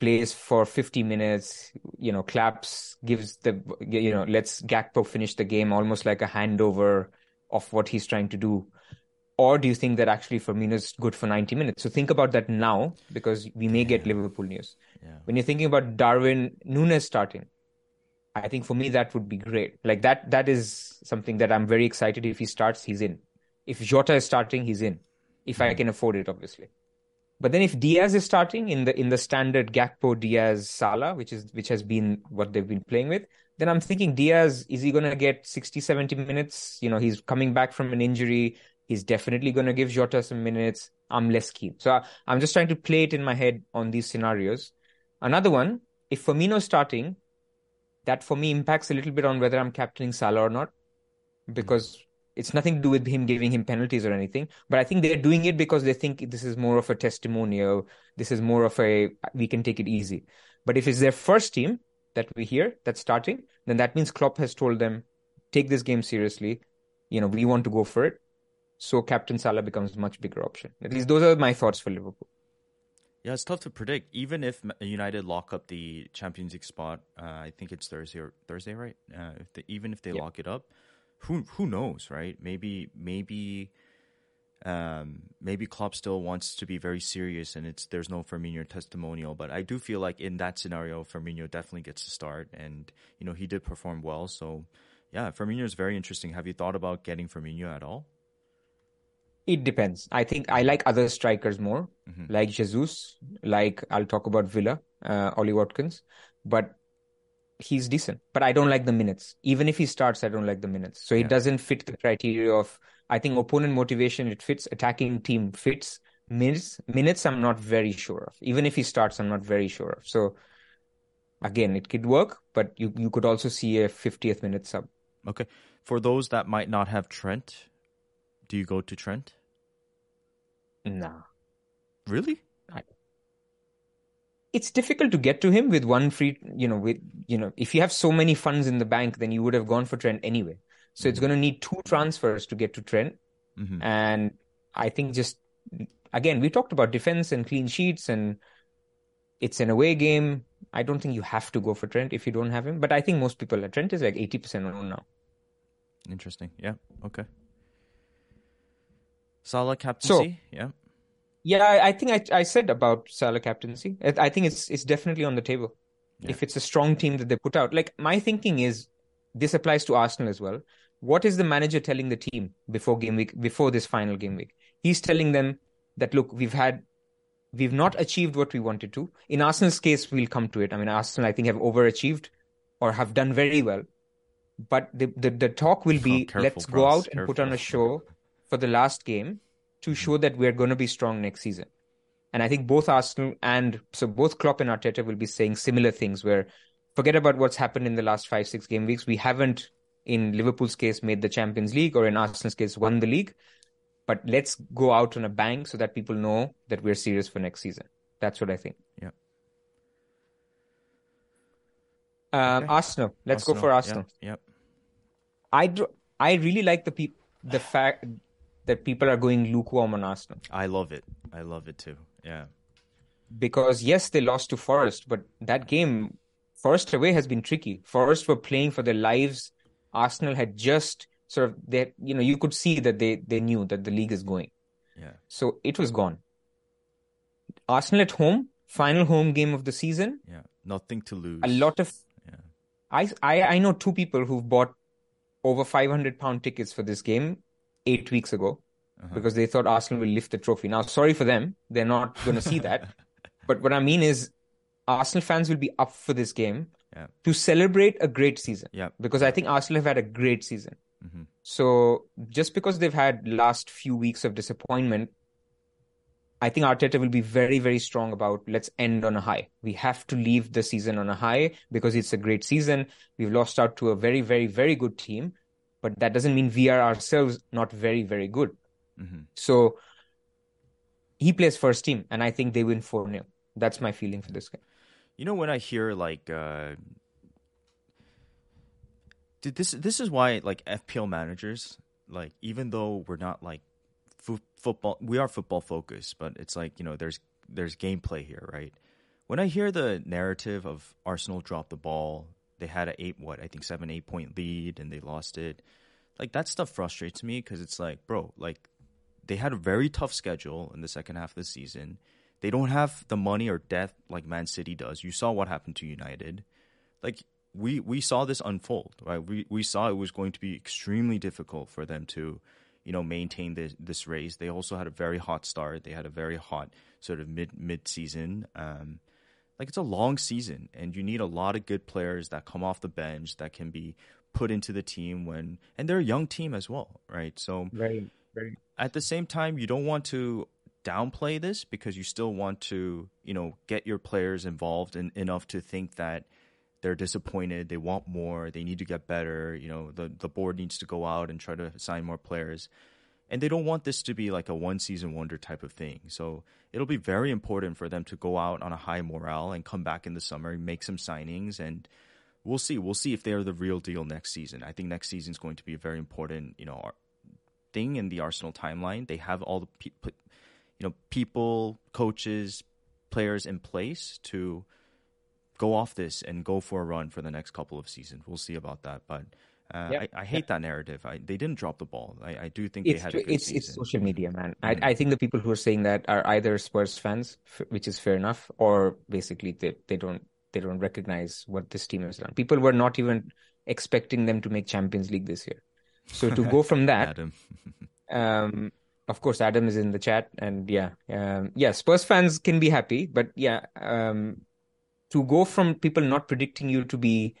plays for 50 minutes, you know, claps, gives the you know, lets Gakpo finish the game almost like a handover of what he's trying to do? Or do you think that actually Firmino is good for 90 minutes? So think about that now because we may get Liverpool news. Yeah. When you're thinking about Darwin Nunez starting, I think for me that would be great. Like that that is something that I'm very excited if he starts, he's in. If Jota is starting, he's in. If I can afford it, obviously. But then if Diaz is starting in the in the standard Gakpo Diaz Salah, which is which has been what they've been playing with, then I'm thinking Diaz, is he gonna get 60, 70 minutes? You know, he's coming back from an injury. He's definitely gonna give Jota some minutes. I'm less keen. So I, I'm just trying to play it in my head on these scenarios. Another one, if Firmino's starting, that for me impacts a little bit on whether I'm captaining Salah or not, because it's nothing to do with him giving him penalties or anything. But I think they're doing it because they think this is more of a testimonial. This is more of a we can take it easy. But if it's their first team that we hear that's starting, then that means Klopp has told them take this game seriously. You know, we want to go for it. So Captain Salah becomes a much bigger option. At least those are my thoughts for Liverpool. Yeah, it's tough to predict. Even if United lock up the Champions League spot, uh, I think it's Thursday or Thursday, right? Uh, if they, even if they Yeah. lock it up, who who knows, right? Maybe maybe um, maybe Klopp still wants to be very serious, and it's there's no Firmino testimonial. But I do feel like in that scenario, Firmino definitely gets to start, and you know he did perform well. So yeah, Firmino is very interesting. Have you thought about getting Firmino at all? It depends. I think I like other strikers more, Mm-hmm. like Jesus, like I'll talk about Villa, uh, Ollie Watkins, but he's decent. But I don't like the minutes. Even if he starts, I don't like the minutes. So he Yeah. doesn't fit the criteria of, I think opponent motivation, it fits, attacking team fits. Minutes, minutes, I'm not very sure of. Even if he starts, I'm not very sure of. So again, it could work, but you, you could also see a 50th minute sub. Okay, for those that might not have Trent, do you go to Trent? Nah. Really? It's difficult to get to him with one free you know with you know if you have so many funds in the bank then you would have gone for Trent anyway so it's going to need two transfers to get to Trent Mhm. and I think just again we talked about defense and clean sheets and it's an away game I don't think you have to go for Trent if you don't have him but I think most people at Trent is like 80% owned now Interesting. Yeah. Okay. Salah captaincy. yeah. Yeah I, think I, I said about Salah captaincy I, I think it's it's definitely on the table Yeah. if it's a strong team that they put out. Like my thinking is this applies to Arsenal as well. What is the manager telling the team before game week, before this final game week? He's telling them that look, we've had we've not achieved what we wanted to. In Arsenal's case, we'll come to it. I mean, Arsenal I think have overachieved or have done very well. But the the, the talk will be Oh, let's go out and put on a show for the last game to show that we're going to be strong next season. And I think both Arsenal and so both Klopp and Arteta will be saying similar things where forget about what's happened in the last five, six game weeks. We haven't, in Liverpool's case, made the Champions League or in Arsenal's case, won the league. But let's go out on a bang so that people know that we're serious for next season. That's what I think. Yeah. Um, Okay. Arsenal. Let's go for Arsenal. Yep. yep. I, I really like the peop- the fact that people are going lukewarm on Arsenal. I love it. I love it too. Yeah. because yes, they lost to Forest, but that game, Forest away has been tricky. Forest were playing for their lives. Arsenal had just sort of they, you know, you could see that they they knew that the league is going, Yeah. so it was gone. Arsenal at home, final home game of the season. Yeah. Nothing to lose. A lot of Yeah. I I I know two people who've bought over 500 pound tickets for this game eight weeks ago Uh-huh. because they thought Arsenal will lift the trophy. Now, sorry for them. They're not going to see that. but what I mean is, Arsenal fans will be up for this game Yeah. to celebrate a great season. Yeah. Because I think Arsenal have had a great season. Mhm. So just because they've had last few weeks of disappointment, I think Arteta will be very, very strong about let's end on a high. We have to leave the season on a high because it's a great season. We've lost out to a very, very, very good team, but that doesn't mean we are ourselves not very, very good. Mhm. So he plays first team, and I think they win 4 0. That's my feeling for this game. You know when I hear like uh dude, this this is why like FPL managers like even though we're not like fo- football we are football focused, but it's like, you know, there's there's gameplay here, right? When I hear the narrative of Arsenal drop the ball, they had a 8 what, I think 7 8 point lead and they lost it. Like that stuff frustrates me cuz it's like, bro, like they had a very tough schedule in the second half of the season. They don't have the money or depth like Man City does. You saw what happened to United. Like we we saw this unfold, right? We we saw it was going to be extremely difficult for them to, you know, maintain this this race. They also had a very hot start. They had a very hot sort of mid mid season. Um, like it's a long season, and you need a lot of good players that come off the bench that can be put into the team when, and they're a young team as well, right? So Very, very. at the same time, you don't want to downplay this because you still want to, you know, get your players involved in, enough to think that they're disappointed, they want more, they need to get better, you know, the the board needs to go out and try to sign more players. And they don't want this to be like a one season wonder type of thing. So it'll be very important for them to go out on a high morale and come back in the summer, and make some signings and we'll see. We'll see if they're the real deal next season. I think next season is going to be a very important, you know, thing in the Arsenal timeline. They have all the you know people, coaches, players in place to go off this and go for a run for the next couple of seasons. We'll see about that, but. Uh, Yeah. I, I hate that narrative. I, they didn't drop the ball. I, I do think It's, they had a good it's, season. it's social media, man. Mm. I, I think the people who are saying that are either Spurs fans, which is fair enough, or basically they, they don't they don't recognize what this team has done. People were not even expecting them to make Champions League this year. So to go from that, Adam. um, of course, Adam is in the chat, and yeah, um, yeah, Spurs fans can be happy, but yeah, um, to go from people not predicting you to be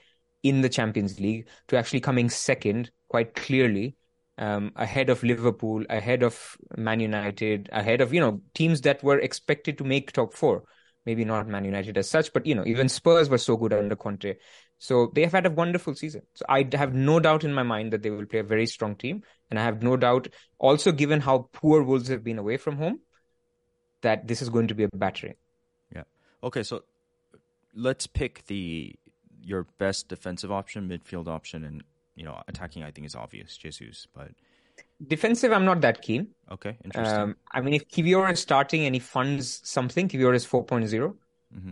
in the Champions League to actually coming second quite clearly, um, ahead of Liverpool, ahead of Man United, ahead of you know teams that were expected to make top four. Maybe not Man United as such, but you know even Spurs were so good under Conte, so they have had a wonderful season. So I have no doubt in my mind that they will play a very strong team, and I have no doubt also given how poor Wolves have been away from home, that this is going to be a battering. Yeah. Okay, so let's pick the your best defensive option, midfield option, and you know attacking. I think is obvious, Jesus. But Defensive, I'm not that keen. okay, interesting. Um, I mean, if Kivior is starting and he funds something, Kivior is 4.0.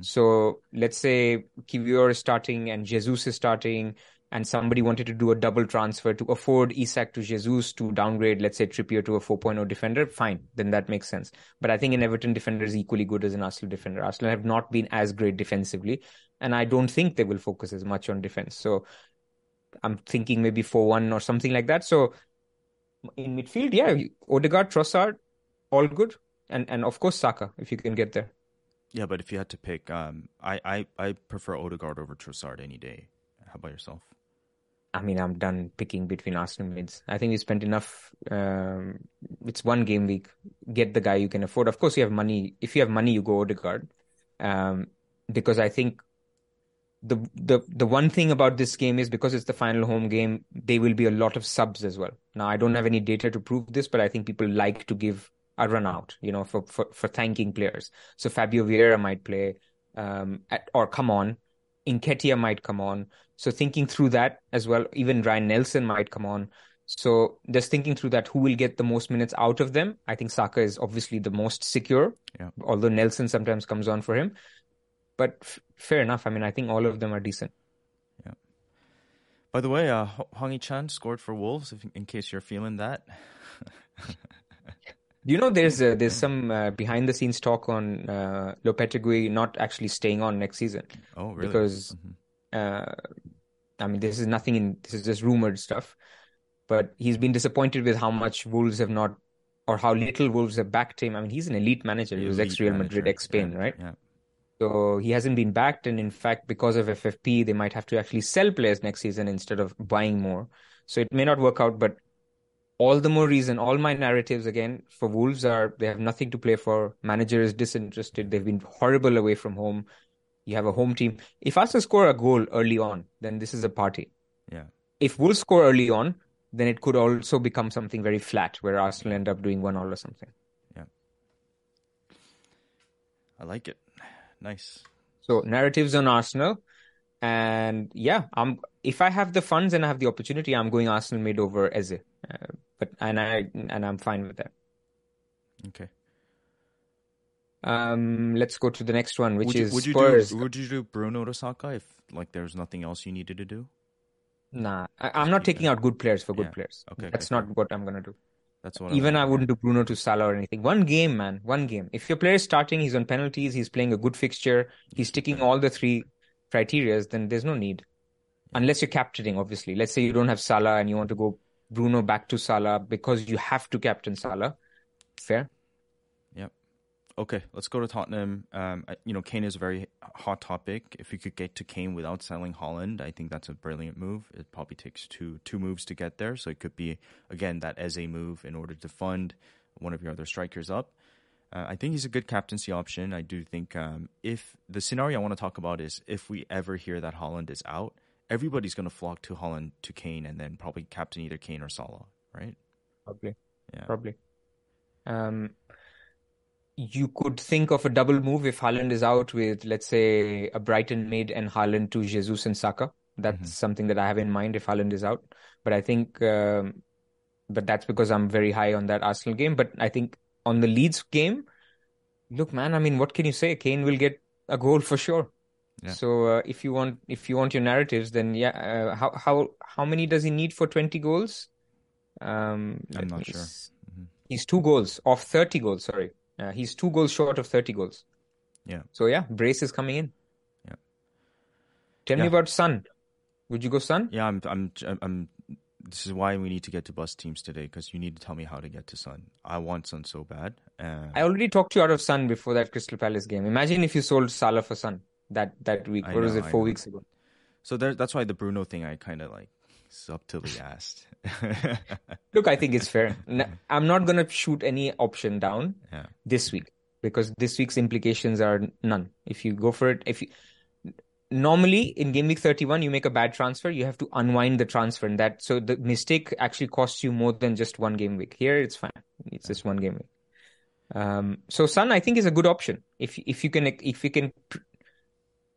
So let's say Kivior is starting and Jesus is starting, and somebody wanted to do a double transfer to afford Isak to Jesus to downgrade, let's say Trippier to a 4.0 defender, fine, then that makes sense. But I think an Everton defender is equally good as an Arsenal defender. Arsenal have not been as great defensively, and I don't think they will focus as much on defense. So I'm thinking maybe 4 1 or something like that. So in midfield, yeah, Odegaard, Trossard, all good. And and of course Saka, if you can get there. yeah, but if you had to pick, um, I I I prefer Odegaard over Trossard any day. How about yourself? I mean, I'm done picking between Arsenal mids. I think we spent enough. Um, it's one game week. Get the guy you can afford. Of course, you have money. If you have money, you go Odegaard. Um, because I think the the the one thing about this game is because it's the final home game, there will be a lot of subs as well. Now, I don't have any data to prove this, but I think people like to give a run out, you know, for for, for thanking players. So Fabio Vieira might play, um, at, or come on. Nketiah might come on. So thinking through that as well, even Ryan Nelson might come on. So just thinking through that, who will get the most minutes out of them? I think Saka is obviously the most secure, Yeah. although Nelson sometimes comes on for him. But f- fair enough. I mean, I think all of them are decent. Yeah. By the way, uh, Hong Chan scored for Wolves. If, in case you're feeling that. You know, there's uh, there's some uh, behind the scenes talk on uh, Lopetegui not actually staying on next season Oh, really? because Mhm. uh, I mean, this is nothing in this is just rumored stuff. but he's been disappointed with how much Wolves have not, or how little Wolves have backed him. I mean, he's an elite manager. He was ex Real Madrid, ex Spain, Yeah, right? Yeah. So he hasn't been backed, and in fact, because of FFP, they might have to actually sell players next season instead of buying more. So it may not work out, but all the more reason, all my narratives again for Wolves are they have nothing to play for. Manager is disinterested. They've been horrible away from home. You have a home team. If Arsenal score a goal early on, then this is a party. Yeah. If Wolves score early on, then it could also become something very flat where Arsenal end up doing one all or something. Yeah. I like it. Nice. So narratives on Arsenal, and yeah, I'm if I have the funds and I have the opportunity, I'm going Arsenal mid over Eze. Uh, but and I and I'm fine with that. Okay. Um, let's go to the next one, which would you, is would you Spurs. do would you do Bruno to Saka if like there's nothing else you needed to do? Nah, I, I'm not taking out good players for good Yeah. players. Okay, okay, That's fair. not what I'm gonna do. That's what Even I wouldn't do Bruno to Salah or anything. One game, man. One game. If your player is starting, he's on penalties, he's playing a good fixture, he's ticking all the three criterias, then there's no need. Unless you're captaining, obviously. Let's say you don't have Salah and you want to go Bruno back to Salah because you have to captain Salah. Fair. Okay, let's go to Tottenham. Um, you know, Kane is a very hot topic. If you could get to Kane without selling Haaland, I think that's a brilliant move. It probably takes two two moves to get there, so it could be again that as a move in order to fund one of your other strikers up. Uh, I think he's a good captaincy option. I do think um, if the scenario I want to talk about is if we ever hear that Haaland is out, everybody's going to flock to Haaland to Kane and then probably captain either Kane or Salah, right? Probably. Yeah. Probably. Um, you could think of a double move if Haaland is out with, let's say, a Brighton mid and Haaland to Jesus and Saka. That's something that I have in mind if Haaland is out. But I think, um, but that's because I'm very high on that Arsenal game. But I think on the Leeds game, look, man, I mean, what can you say? Kane will get a goal for sure. Yeah. So uh, if you want, if you want your narratives, then yeah, uh, how how how many does he need for 20 goals? Um, I'm not sure. s- He's two goals off 30 goals. Sorry, uh, he's two goals short of 30 goals. Yeah. So yeah, brace is coming in. Yeah. Tell me about Son. Would you go Son? Yeah, I'm. I'm. I'm. This is why we need to get to bus teams today because you need to tell me how to get to Son. I want Son so bad. Uh, I already talked to you out of Son before that Crystal Palace game. Imagine if you sold Salah for Son that that week. What was it? Four weeks ago. so there, that's why the Bruno thing I kind of like subtly asked. Look, I think it's fair. I'm not gonna shoot any option down yeah. this week because this week's implications are none. If you go for it, if you normally in game week 31 you make a bad transfer, you have to unwind the transfer, and that so the mistake actually costs you more than just one game week. Here it's fine; it's just one game week. Um, so Son, I think, is a good option if if you can if you can.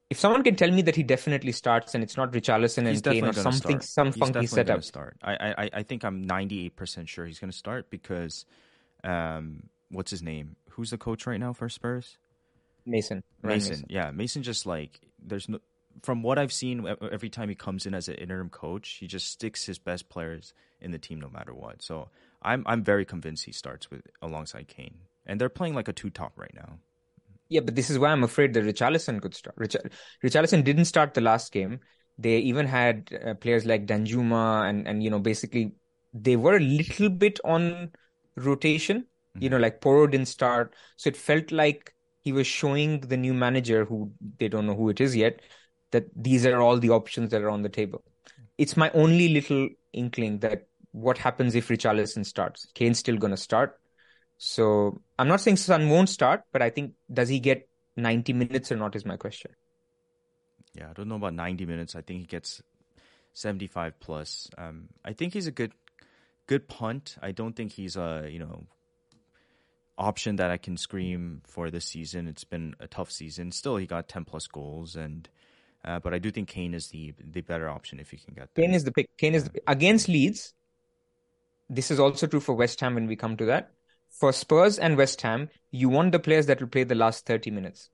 If someone can tell me that he definitely starts and it's not Richarlison and Kane or something, start. some he's funky setup. going to start. I, I, I think I'm 98% sure he's going to start because, um, what's his name? Who's the coach right now for Spurs? Mason, Ryan Mason. Yeah, Mason just like there's no. From what I've seen, every time he comes in as an interim coach, he just sticks his best players in the team no matter what. So I'm I'm very convinced he starts with alongside Kane, and they're playing like a two top right now. Yeah, but this is why I'm afraid that Richarlison could start. Rich- Richarlison didn't start the last game. They even had uh, players like Danjuma and and you know basically they were a little bit on rotation. You know, like Porro didn't start, so it felt like he was showing the new manager, who they don't know who it is yet, that these are all the options that are on the table. It's my only little inkling that what happens if Richarlison starts. Kane's still going to start. So I'm not saying Son won't start, but I think does he get 90 minutes or not is my question. Yeah, I don't know about 90 minutes. I think he gets 75 plus. Um, I think he's a good good punt. I don't think he's a you know option that I can scream for this season. It's been a tough season. Still, he got 10 plus goals, and uh, but I do think Kane is the the better option if you can get there. Kane is the pick. Kane is the pick. against Leeds. This is also true for West Ham when we come to that. For Spurs and West Ham, you want the players that will play the last 30 minutes.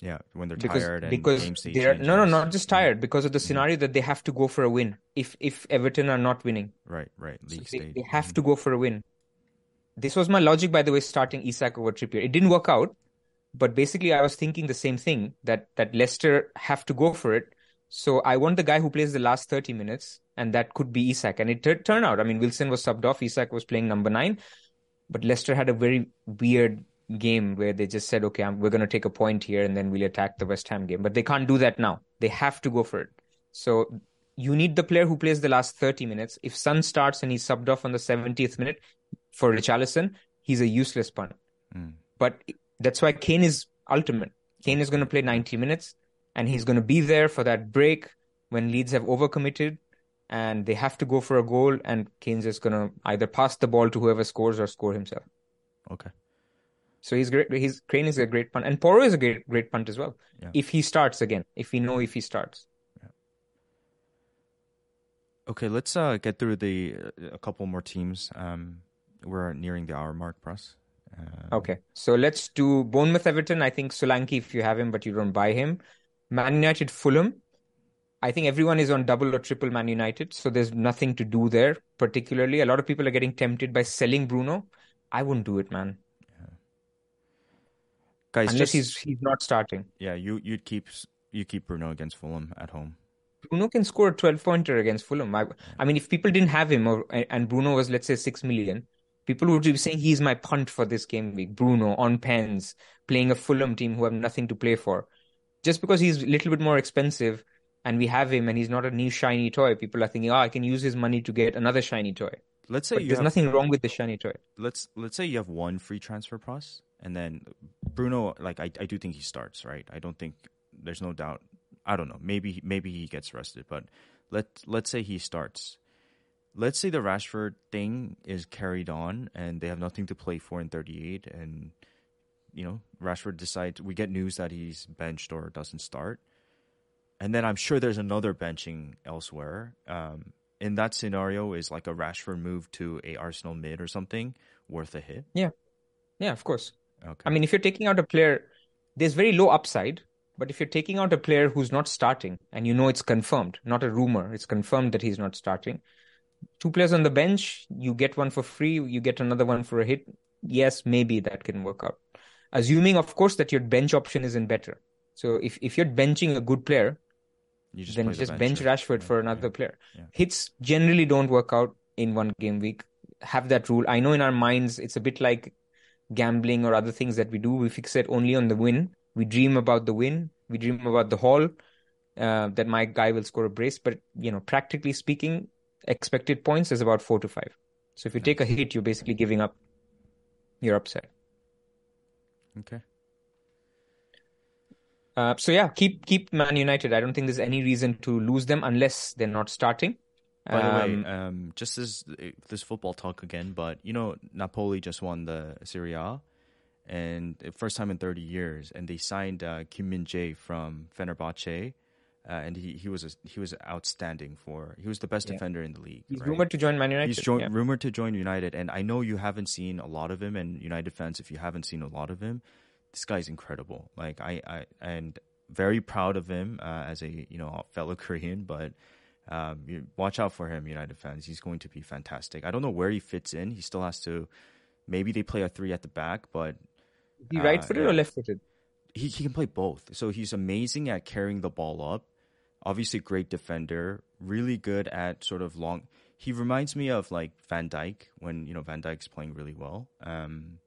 yeah when they're because tired and because they're no no not just tired because of the mm-hmm. scenario that they have to go for a win if if Everton are not winning. Right, right. So League they, stage. they have mm-hmm. to go for a win. This was my logic by the way starting Isak over Trippier. It didn't work out but basically I was thinking the same thing that that Leicester have to go for it. So I want the guy who plays the last 30 minutes and that could be Isak. And it t- turned out, I mean, Wilson was subbed off, Isak was playing number nine, but Leicester had a very weird game where they just said, okay, I'm, we're going to take a point here and then we'll attack the West Ham game. But they can't do that now. They have to go for it. So you need the player who plays the last 30 minutes. If Son starts and he's subbed off on the 70th minute for Richarlison, he's a useless punt. Mm. But that's why Kane is ultimate. Kane is going to play 90 minutes and he's going to be there for that break when Leeds have overcommitted and they have to go for a goal and Kane's just going to either pass the ball to whoever scores or score himself. Okay. So he's great. He's Crane is a great punt, and Porro is a great great punt as well. Yeah. If he starts again, if we know if he starts. Yeah. Okay, let's uh, get through the a couple more teams. Um, we're nearing the hour mark, Pras. Uh, okay, so let's do Bournemouth Everton. I think Solanke if you have him, but you don't buy him. Man United Fulham. I think everyone is on double or triple Man United, so there's nothing to do there particularly. A lot of people are getting tempted by selling Bruno. I wouldn't do it, man. Yeah. Guys, unless just, he's he's not starting. Yeah, you you'd keep you keep Bruno against Fulham at home. Bruno can score a 12 pointer against Fulham. I, I mean, if people didn't have him or, and Bruno was, let's say, 6 million, people would be saying he's my punt for this game week. Bruno on pens, playing a Fulham team who have nothing to play for. Just because he's a little bit more expensive and we have him and he's not a new shiny toy, people are thinking, oh, I can use his money to get another shiny toy. Let's say there's have, nothing wrong with the shiny toy. Let's let's say you have one free transfer price and then Bruno, like I, I do think he starts, right? I don't think there's no doubt. I don't know. Maybe maybe he gets rested, but let let's say he starts. Let's say the Rashford thing is carried on and they have nothing to play for in 38 and you know, Rashford decides we get news that he's benched or doesn't start. And then I'm sure there's another benching elsewhere. Um, in that scenario is like a Rashford move to a Arsenal mid or something worth a hit. Yeah. Yeah, of course. Okay. I mean, if you're taking out a player, there's very low upside. But if you're taking out a player who's not starting and you know it's confirmed, not a rumor, it's confirmed that he's not starting, two players on the bench, you get one for free, you get another one for a hit. Yes, maybe that can work out. Assuming, of course, that your bench option isn't better. So if, if you're benching a good player, just then just bench, bench Rashford yeah, for another yeah, player. Yeah. Hits generally don't work out in one game week. Have that rule. I know in our minds it's a bit like gambling or other things that we do. We fixate only on the win. We dream about the win. We dream about the haul. Uh, that my guy will score a brace. But you know, practically speaking, expected points is about four to five. So if you nice. take a hit, you're basically giving up You're upset. Okay. Uh, so yeah, keep keep Man United. I don't think there's any reason to lose them unless they're not starting. By the way, um, um, just as this football talk again, but you know, Napoli just won the Serie A, and first time in 30 years, and they signed uh, Kim Min Jae from Fenerbahce, uh, and he, he was a, he was outstanding for he was the best yeah. defender in the league. He's right? rumored to join Man United. He's jo- yeah. rumored to join United, and I know you haven't seen a lot of him, and United fans, if you haven't seen a lot of him, this guy's incredible. Like I, I and very proud of him uh, as a you know fellow Korean, but um, you, watch out for him, United fans. He's going to be fantastic. I don't know where he fits in. He still has to. Maybe they play a three at the back, but he uh, right footed yeah. or left footed? He he can play both. So he's amazing at carrying the ball up. Obviously, great defender. Really good at sort of long. He reminds me of like Van Dijk when you know Van Dijk's playing really well. Um,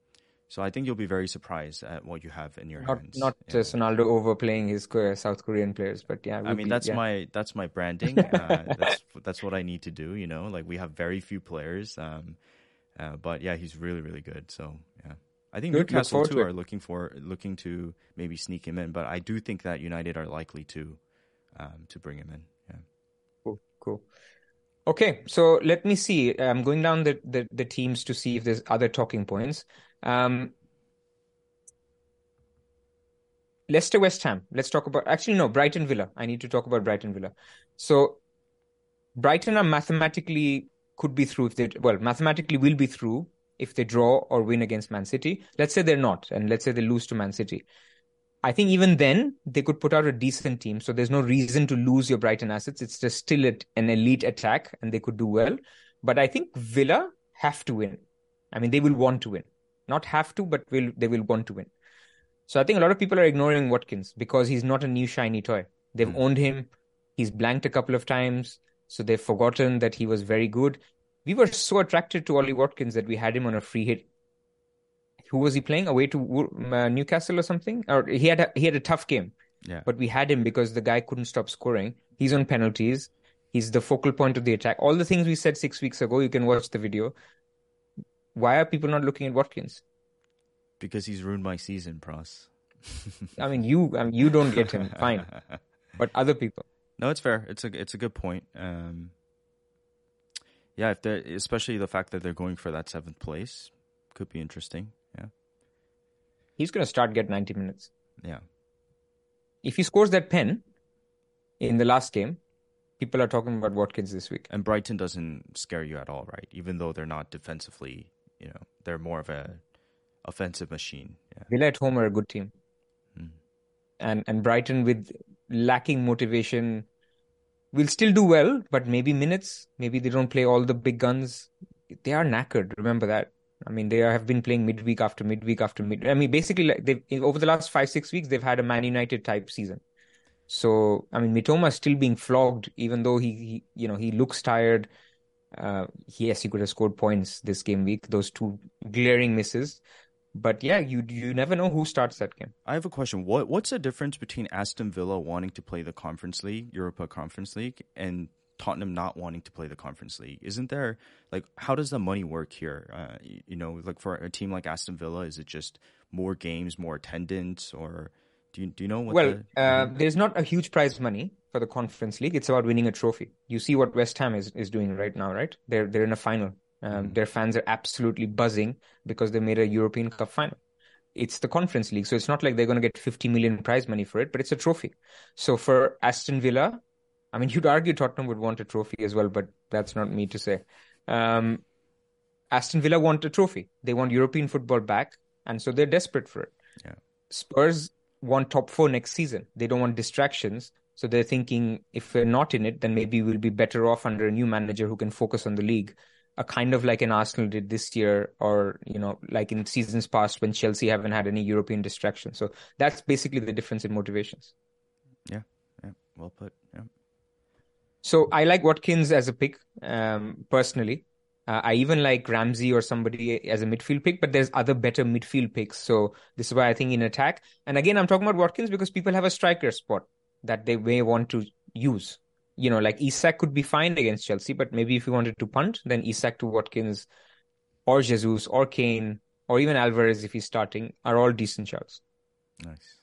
so I think you'll be very surprised at what you have in your not, hands. Not yeah. just Ronaldo overplaying his South Korean players, but yeah. I mean, be, that's yeah. my that's my branding. uh, that's that's what I need to do. You know, like we have very few players, um, uh, but yeah, he's really really good. So yeah, I think good, Newcastle too are looking for looking to maybe sneak him in, but I do think that United are likely to um, to bring him in. Yeah. Cool. Cool. Okay, so let me see. I'm going down the, the, the teams to see if there's other talking points. Um, Leicester West Ham. Let's talk about actually no Brighton Villa. I need to talk about Brighton Villa. So Brighton are mathematically could be through if they well mathematically will be through if they draw or win against Man City. Let's say they're not, and let's say they lose to Man City. I think even then they could put out a decent team. So there's no reason to lose your Brighton assets. It's just still an elite attack, and they could do well. But I think Villa have to win. I mean, they will want to win not have to, but will they will want to win. So I think a lot of people are ignoring Watkins because he's not a new shiny toy. They've mm. owned him. He's blanked a couple of times. So they've forgotten that he was very good. We were so attracted to Ollie Watkins that we had him on a free hit. Who was he playing away to uh, Newcastle or something? Or he had a, he had a tough game. Yeah. But we had him because the guy couldn't stop scoring. He's on penalties. He's the focal point of the attack. All the things we said six weeks ago, you can watch the video. Why are people not looking at Watkins? Because he's ruined my season, Pras. I mean, you I mean, you don't get him, fine, but other people. No, it's fair. It's a it's a good point. Um, yeah, if they especially the fact that they're going for that seventh place could be interesting. Yeah, he's going to start get ninety minutes. Yeah, if he scores that pen in the last game, people are talking about Watkins this week. And Brighton doesn't scare you at all, right? Even though they're not defensively, you know, they're more of a offensive machine. Yeah. Villa at home are a good team, mm. and and Brighton with lacking motivation will still do well, but maybe minutes. Maybe they don't play all the big guns. They are knackered. Remember that. I mean, they have been playing midweek after midweek after mid. I mean, basically, like they over the last five six weeks, they've had a Man United type season. So, I mean, Mitoma is still being flogged, even though he, he you know, he looks tired. Uh, yes, he could have scored points this game week. Those two glaring misses, but yeah, you you never know who starts that game. I have a question. What what's the difference between Aston Villa wanting to play the Conference League, Europa Conference League, and Tottenham not wanting to play the Conference League? Isn't there like how does the money work here? Uh, you know, like for a team like Aston Villa, is it just more games, more attendance, or do you do you know what? Well, the, uh, there's not a huge prize money for the Conference League. It's about winning a trophy. You see what West Ham is, is doing right now, right? They're they're in a final. Um, mm-hmm. Their fans are absolutely buzzing because they made a European Cup final. It's the Conference League, so it's not like they're going to get 50 million prize money for it, but it's a trophy. So for Aston Villa, I mean, you'd argue Tottenham would want a trophy as well, but that's not me to say. Um, Aston Villa want a trophy. They want European football back, and so they're desperate for it. Yeah. Spurs want top four next season. They don't want distractions. So they're thinking if we're not in it, then maybe we'll be better off under a new manager who can focus on the league. A kind of like an Arsenal did this year, or you know, like in seasons past when Chelsea haven't had any European distractions. So that's basically the difference in motivations. Yeah, yeah, well put. Yeah. So I like Watkins as a pick um, personally. Uh, I even like Ramsey or somebody as a midfield pick, but there's other better midfield picks. So this is why I think in attack. And again, I'm talking about Watkins because people have a striker spot that they may want to use. You know, like Isak could be fine against Chelsea, but maybe if you wanted to punt, then Isak to Watkins or Jesus or Kane or even Alvarez if he's starting are all decent shots. Nice.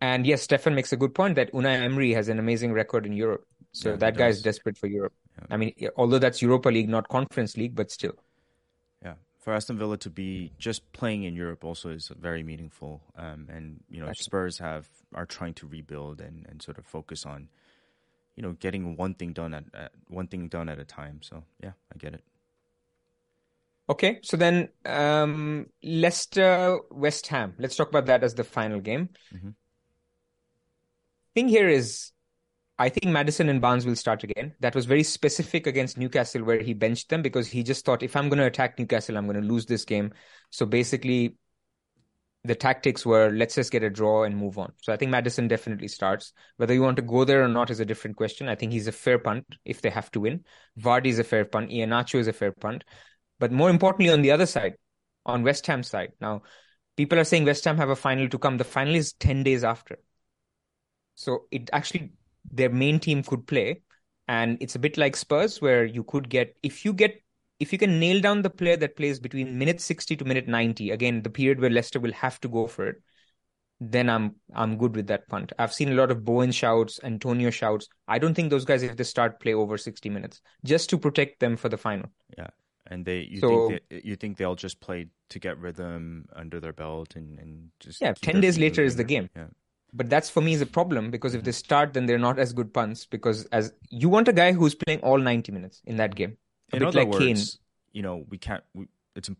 And yes, Stefan makes a good point that Unai Emery has an amazing record in Europe. So yeah, that guy is desperate for Europe. Yeah. I mean, although that's Europa League, not Conference League, but still. For Aston Villa to be just playing in Europe also is very meaningful. Um, and you know. Spurs have are trying to rebuild and, and sort of focus on, you know, getting one thing done at, at one thing done at a time. So yeah, I get it. Okay, so then um, Leicester West Ham. Let's talk about that as the final game. Mm-hmm thing here is I think Maddison and Barnes will start again. That was very specific against Newcastle, where he benched them because he just thought if I'm going to attack Newcastle, I'm going to lose this game. So basically, the tactics were let's just get a draw and move on. So I think Maddison definitely starts. Whether you want to go there or not is a different question. I think he's a fair punt if they have to win. Vardy is a fair punt. Iheanacho is a fair punt. But more importantly, on the other side, on West Ham side, now people are saying West Ham have a final to come. The final is 10 days after. So it actually their main team could play, and it's a bit like Spurs where you could get if you get if you can nail down the player that plays between minute 60 to minute 90 again the period where Leicester will have to go for it then I'm I'm good with that punt. I've seen a lot of Bowen shouts, Antonio shouts. I don't think those guys if they start play over 60 minutes just to protect them for the final. Yeah. And they you so, think they, you think they'll just play to get rhythm under their belt and, and just Yeah, 10 days later is the game. Yeah but that's for me is a problem because if they start then they're not as good punts because as you want a guy who's playing all 90 minutes in that game. A in bit like words, Kane you know we can't we, it's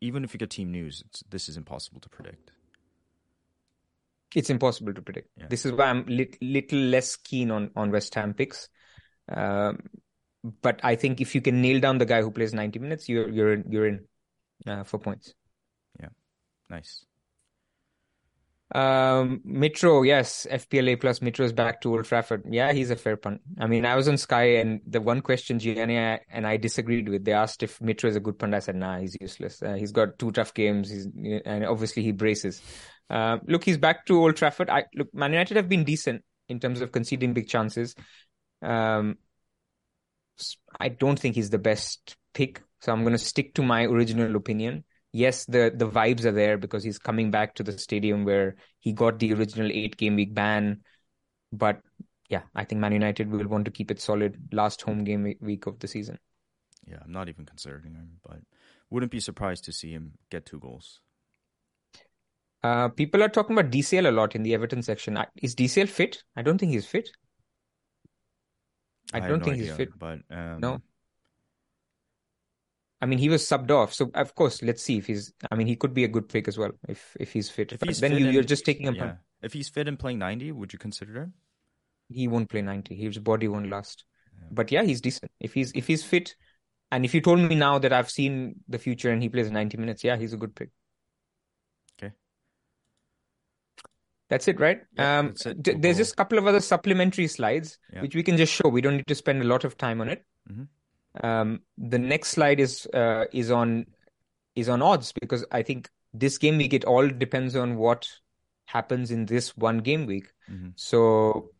even if you get team news this is impossible to predict. It's impossible to predict. Yeah. this is why i'm lit, little less keen on on west ham picks. Um, but i think if you can nail down the guy who plays 90 minutes you're you're you're in uh, for points. Yeah. Nice Um, Mitro, yes, FPLA plus Mitro is back to Old Trafford. Yeah, he's a fair punt. I mean, I was on Sky, and the one question Gianni and I disagreed with. They asked if Mitro is a good punt. I said, nah, he's useless. Uh, he's got two tough games. He's and obviously he braces. Uh, look, he's back to Old Trafford. I look, Man United have been decent in terms of conceding big chances. Um, I don't think he's the best pick, so I'm going to stick to my original opinion yes, the the vibes are there because he's coming back to the stadium where he got the original eight game week ban. But yeah, I think Man United will want to keep it solid last home game week of the season. Yeah, I'm not even considering him, but wouldn't be surprised to see him get two goals. Uh, people are talking about DCL a lot in the Everton section. Is DCL fit? I don't think he's fit. I, I don't think idea, he's fit. But um, no, I mean, he was subbed off, so of course, let's see if he's. I mean, he could be a good pick as well if if he's fit. If he's then fit you, are just taking him. Yeah. If he's fit and playing ninety, would you consider him? He won't play ninety. His body won't last. Yeah. But yeah, he's decent. If he's if he's fit, and if you told me now that I've seen the future and he plays ninety minutes, yeah, he's a good pick. Okay. That's it, right? Yeah, um, it. there's just a couple of other supplementary slides which we can just show. We don't need to spend a lot of time on it. Mm-hmm. Um, the next slide is uh, is on is on odds because I think this game week it all depends on what happens in this one game week. Mm-hmm. So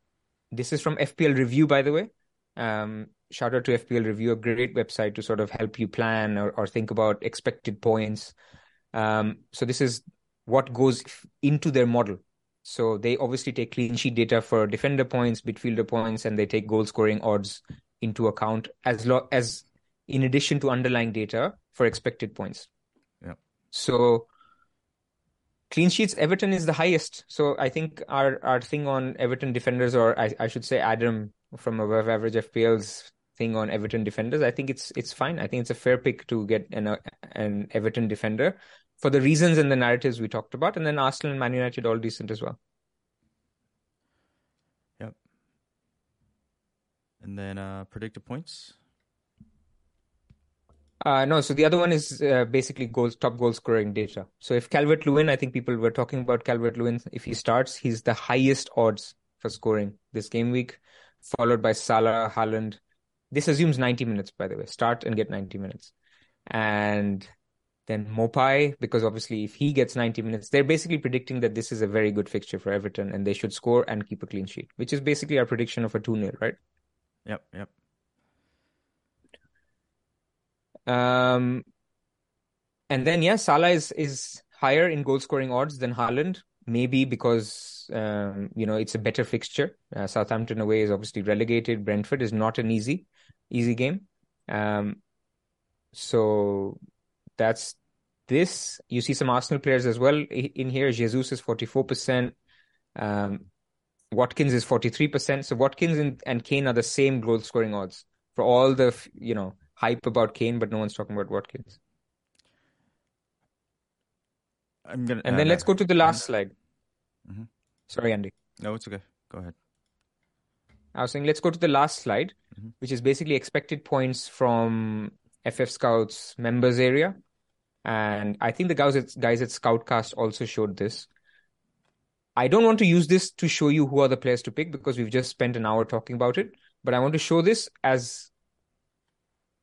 this is from FPL Review, by the way. Um, shout out to FPL Review, a great website to sort of help you plan or, or think about expected points. Um, so this is what goes into their model. So they obviously take clean sheet data for defender points, midfielder points, and they take goal scoring odds into account as lo- as in addition to underlying data for expected points. Yeah. So clean sheets, Everton is the highest. So I think our our thing on Everton defenders, or I, I should say Adam from above average FPL's thing on Everton defenders, I think it's it's fine. I think it's a fair pick to get an uh, an Everton defender for the reasons and the narratives we talked about, and then Arsenal and Man United all decent as well. And then uh, predicted points. Uh, no, so the other one is uh, basically goals, top goal scoring data. So if Calvert Lewin, I think people were talking about Calvert Lewin. If he starts, he's the highest odds for scoring this game week, followed by Salah, Haaland. This assumes 90 minutes, by the way. Start and get 90 minutes. And then Maupay, because obviously if he gets 90 minutes, they're basically predicting that this is a very good fixture for Everton and they should score and keep a clean sheet, which is basically our prediction of a 2 0, right? Yep, yep. Um, and then yeah, Salah is is higher in goal scoring odds than Haaland. Maybe because um, you know it's a better fixture. Uh, Southampton away is obviously relegated. Brentford is not an easy easy game. Um, so that's this. You see some Arsenal players as well in here. Jesus is forty four percent. Um, Watkins is 43%. So Watkins and, and Kane are the same goal scoring odds for all the, you know, hype about Kane, but no one's talking about Watkins. I'm gonna, and uh, then let's go to the last slide. Mm-hmm. Sorry, Andy. No, it's okay. Go ahead. I was saying let's go to the last slide, mm-hmm. which is basically expected points from FF Scouts members area. And I think the guys at, guys at Scoutcast also showed this. I don't want to use this to show you who are the players to pick because we've just spent an hour talking about it. But I want to show this as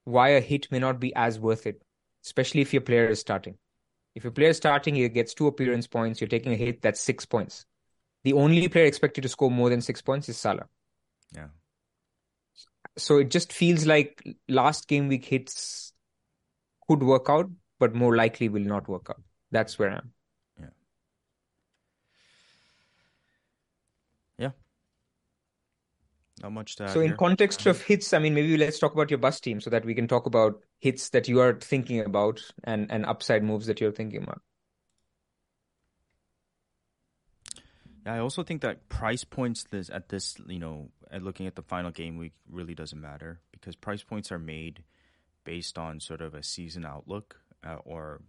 why a hit may not be as worth it, especially if your player is starting. If your player is starting, he gets two appearance points. You're taking a hit, that's six points. The only player expected to score more than six points is Salah. Yeah. So it just feels like last game week hits could work out, but more likely will not work out. That's where I am. Not much to So, in here. context of hits, I mean, maybe let's talk about your bus team so that we can talk about hits that you are thinking about and, and upside moves that you're thinking about. Yeah, I also think that price points this at this, you know, at looking at the final game week really doesn't matter because price points are made based on sort of a season outlook uh, or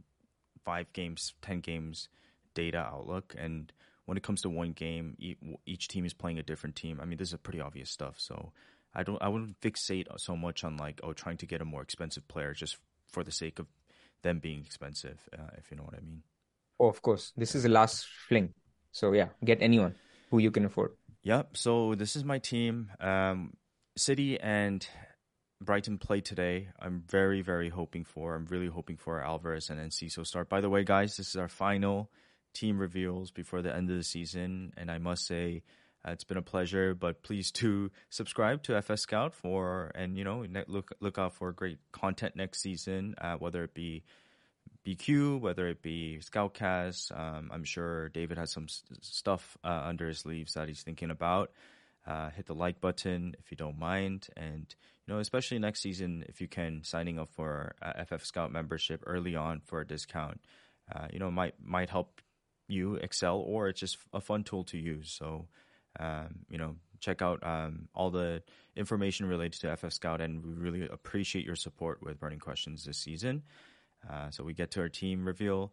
five games, ten games data outlook, and when it comes to one game, each team is playing a different team. I mean, this is pretty obvious stuff. So I don't, I wouldn't fixate so much on like, oh, trying to get a more expensive player just for the sake of them being expensive, uh, if you know what I mean. Oh, of course. This is the last fling. So yeah, get anyone who you can afford. Yep. So this is my team. Um, City and Brighton play today. I'm very, very hoping for. I'm really hoping for Alvarez and Enciso start. By the way, guys, this is our final team reveals before the end of the season, and I must say. Uh, it's been a pleasure, but please do subscribe to FS Scout for and you know look look out for great content next season, uh, whether it be BQ, whether it be Scoutcast. Um, I'm sure David has some stuff uh, under his sleeves that he's thinking about. Uh, hit the like button if you don't mind, and you know, especially next season, if you can signing up for uh, FF Scout membership early on for a discount, uh, you know, might might help you excel, or it's just a fun tool to use. So, um, you know, check out um, all the information related to FF Scout, and we really appreciate your support with Burning Questions this season. Uh, so we get to our team reveal.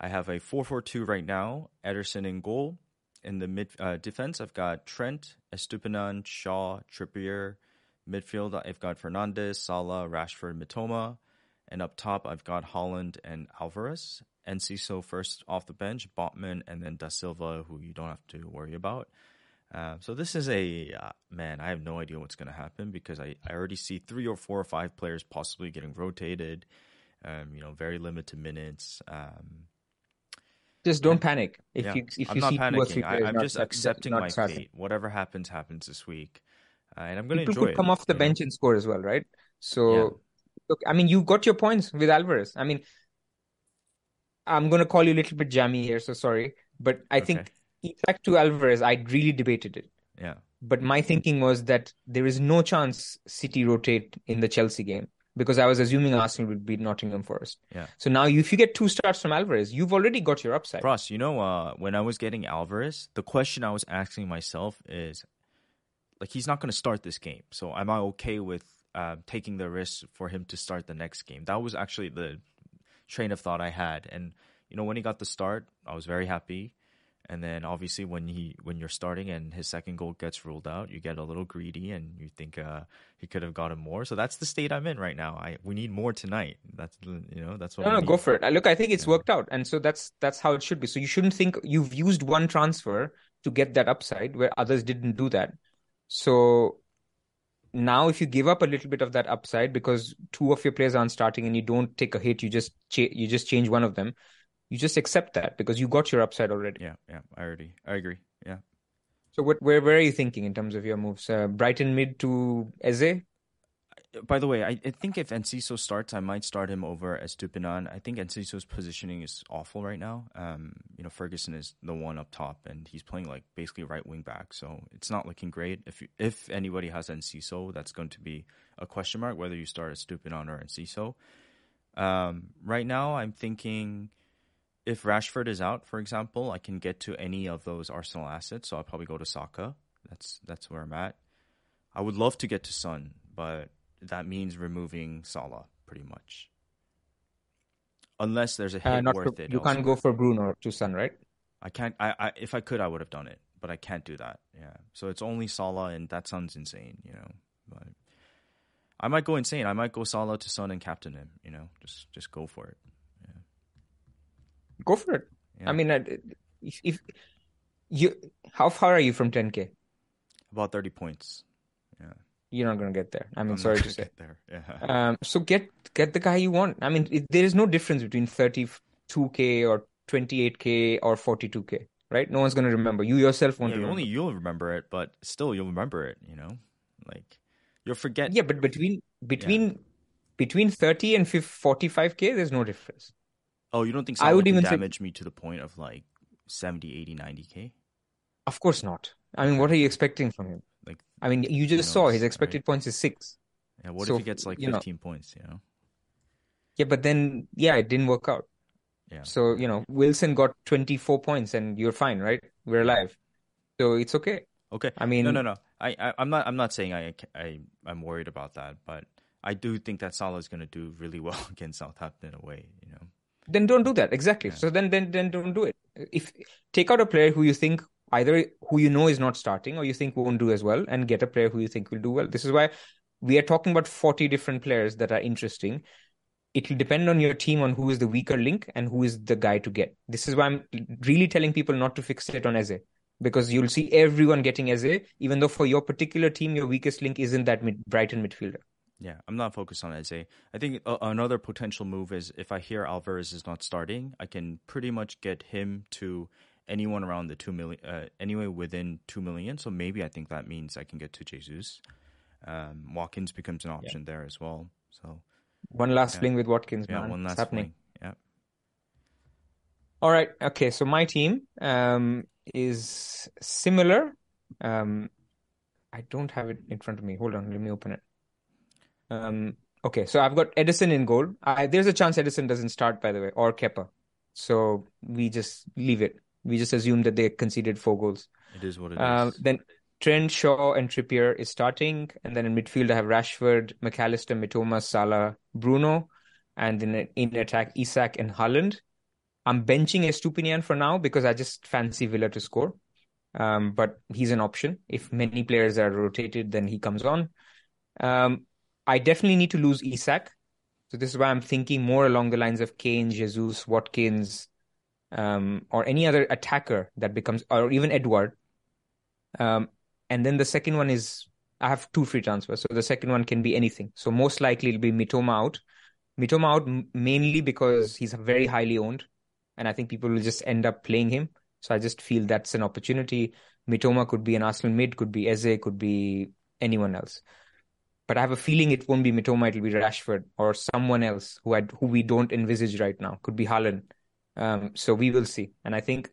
I have a 4-4-2 right now. Ederson in goal. In the mid uh, defense, I've got Trent, Estupinan, Shaw, Trippier. Midfield, I've got Fernandes, Salah, Rashford, Mitoma. And up top, I've got Haaland and Alvarez. Enciso first off the bench, Botman, and then Da Silva, who you don't have to worry about. Uh, so this is a uh, man. I have no idea what's going to happen because I, I already see three or four or five players possibly getting rotated um, you know, very limited minutes. Um, just don't and, panic. If yeah, you if I'm you not see panicking. I, am just accepting my starting. fate. Whatever happens, happens this week, uh, and I'm going to enjoy could it, come off the bench know? and score as well, right? So, Yeah. look, I mean, you got your points with Alvarez. I mean, I'm going to call you a little bit jammy here, so sorry, but I think Okay. Isak to Alvarez, I really debated it. Yeah, But my thinking was that there is no chance City rotate in the Chelsea game because I was assuming Arsenal would beat Nottingham Forest. yeah. So now, if you get two starts from Alvarez, you've already got your upside. Ross, you know, uh, when I was getting Alvarez, the question I was asking myself is, like, he's not going to start this game, so am I okay with uh, taking the risk for him to start the next game? That was actually the train of thought I had, and you know, when he got the start, I was very happy. And then obviously when he when you're starting and his second goal gets ruled out, you get a little greedy and you think uh, he could have gotten more. So that's the state I'm in right now. I we need more tonight. That's you know that's what. No, no, need. go for it. Uh, Look, I think it's Yeah. worked out, and so that's that's how it should be. So you shouldn't think you've used one transfer to get that upside where others didn't do that. So now, if you give up a little bit of that upside because two of your players aren't starting and you don't take a hit, you just cha- you just change one of them. You just accept that because you got your upside already. Yeah, yeah, I already I agree. Yeah. So what where where are you thinking in terms of your moves? Uh, Brighton mid to Eze? By the way, I, I think if Enciso starts, I might start him over Estupinan. I think Enciso's positioning is awful right now. Um, you know, Ferguson is the one up top, and he's playing like basically right wing back, so it's not looking great. If you, if anybody has Enciso, that's going to be a question mark whether you start Estupinan or Enciso. Um, right now, I'm thinking if Rashford is out, for example, I can get to any of those Arsenal assets, so I'll probably go to Saka. That's that's where I'm at. I would love to get to Son, but that means removing Salah pretty much. Unless there's a hit Uh, worth for, it. you can't go for Bruno to Son, right? I can't. I, I if I could, I would have done it, but I can't do that. Yeah. So it's only Salah, and that sounds insane, you know. But I might go insane. I might go Salah to Son and captain him. You know, just just go for it. Yeah. Go for it. Yeah. I mean, uh, if, if you, how far are you from 10k? About thirty points. Yeah. You're not going to get there. I mean, I'm sorry to say. get there. Yeah. Um, so get get the guy you want. I mean, it, there is no difference between 32k or 28k or 42k, right? No one's going to remember. You yourself won't Yeah, remember. only you'll remember it, but still you'll remember it. You know, like you'll forget. Yeah, but between between between 30 and 45k, there's no difference. Oh, you don't think I would even say- damage me to the point of like 70, 80, 90k? Of course not. I mean, what are you expecting from him? I mean, you just Who saw his expected right? points is six. yeah, what So, if he gets like you know- 15 points? You know? Yeah, but then yeah, it didn't work out. Yeah. So, you know, Wilson got 24 points and you're fine, right? We're alive. So it's okay. Okay. I mean- no, no, no. I, I, I'm not. I'm not saying I, I, I'm worried about that, but I do think that Salah is going to do really well against Southampton away. You know. Then don't do that. Exactly. Yeah. So then, then, then don't do it. If take out a player who you think either who you know is not starting or you think won't do as well, and get a player who you think will do well. This is why we are talking about 40 different players that are interesting. it will depend on your team on who is the weaker link and who is the guy to get. This is why I'm really telling people not to fixate on Eze because you'll see everyone getting Eze, even though for your particular team, your weakest link isn't that mid- Brighton midfielder. Yeah, I'm not focused on Eze. I think uh, another potential move is if I hear Alvarez is not starting, I can pretty much get him to anyone around the two million, uh, anyway within two million. So maybe I think that means I can get to Jesus. Um, Watkins becomes an option yeah. there as well. So one last yeah. fling with Watkins, yeah, man. one last it's happening. Fling. Yeah. All right. Okay. So my team um, is similar. Um, I don't have it in front of me. Hold on. Let me open it. Um, okay. So I've got Ederson in goal. I, there's a chance Ederson doesn't start, by the way, or Kepa. So we just leave it. We just assume that they conceded four goals. It is what it um, is. Then Trent, Shaw, and Trippier is starting, and then in midfield I have Rashford, McAllister, Mitoma, Salah, Bruno, and in in attack Isak and Haaland. I'm benching Estupiñán for now because I just fancy Villa to score. Um, but he's an option. If many players are rotated, then he comes on. Um, I definitely need to lose Isak. So this is why I'm thinking more along the lines of Kane, Jesus, Watkins, um, or any other attacker that becomes, or even Edouard. Um, and then the second one is I have two free transfers. So the second one can be anything. So most likely it'll be Mitoma out. Mitoma out mainly because he's very highly owned. And I think people will just end up playing him. So I just feel that's an opportunity. Mitoma could be an Arsenal mid, could be Eze, could be anyone else. But I have a feeling it won't be Mitoma, it'll be Rashford or someone else who I, who we don't envisage right now. Could be Haaland. Um, so we will see. And I think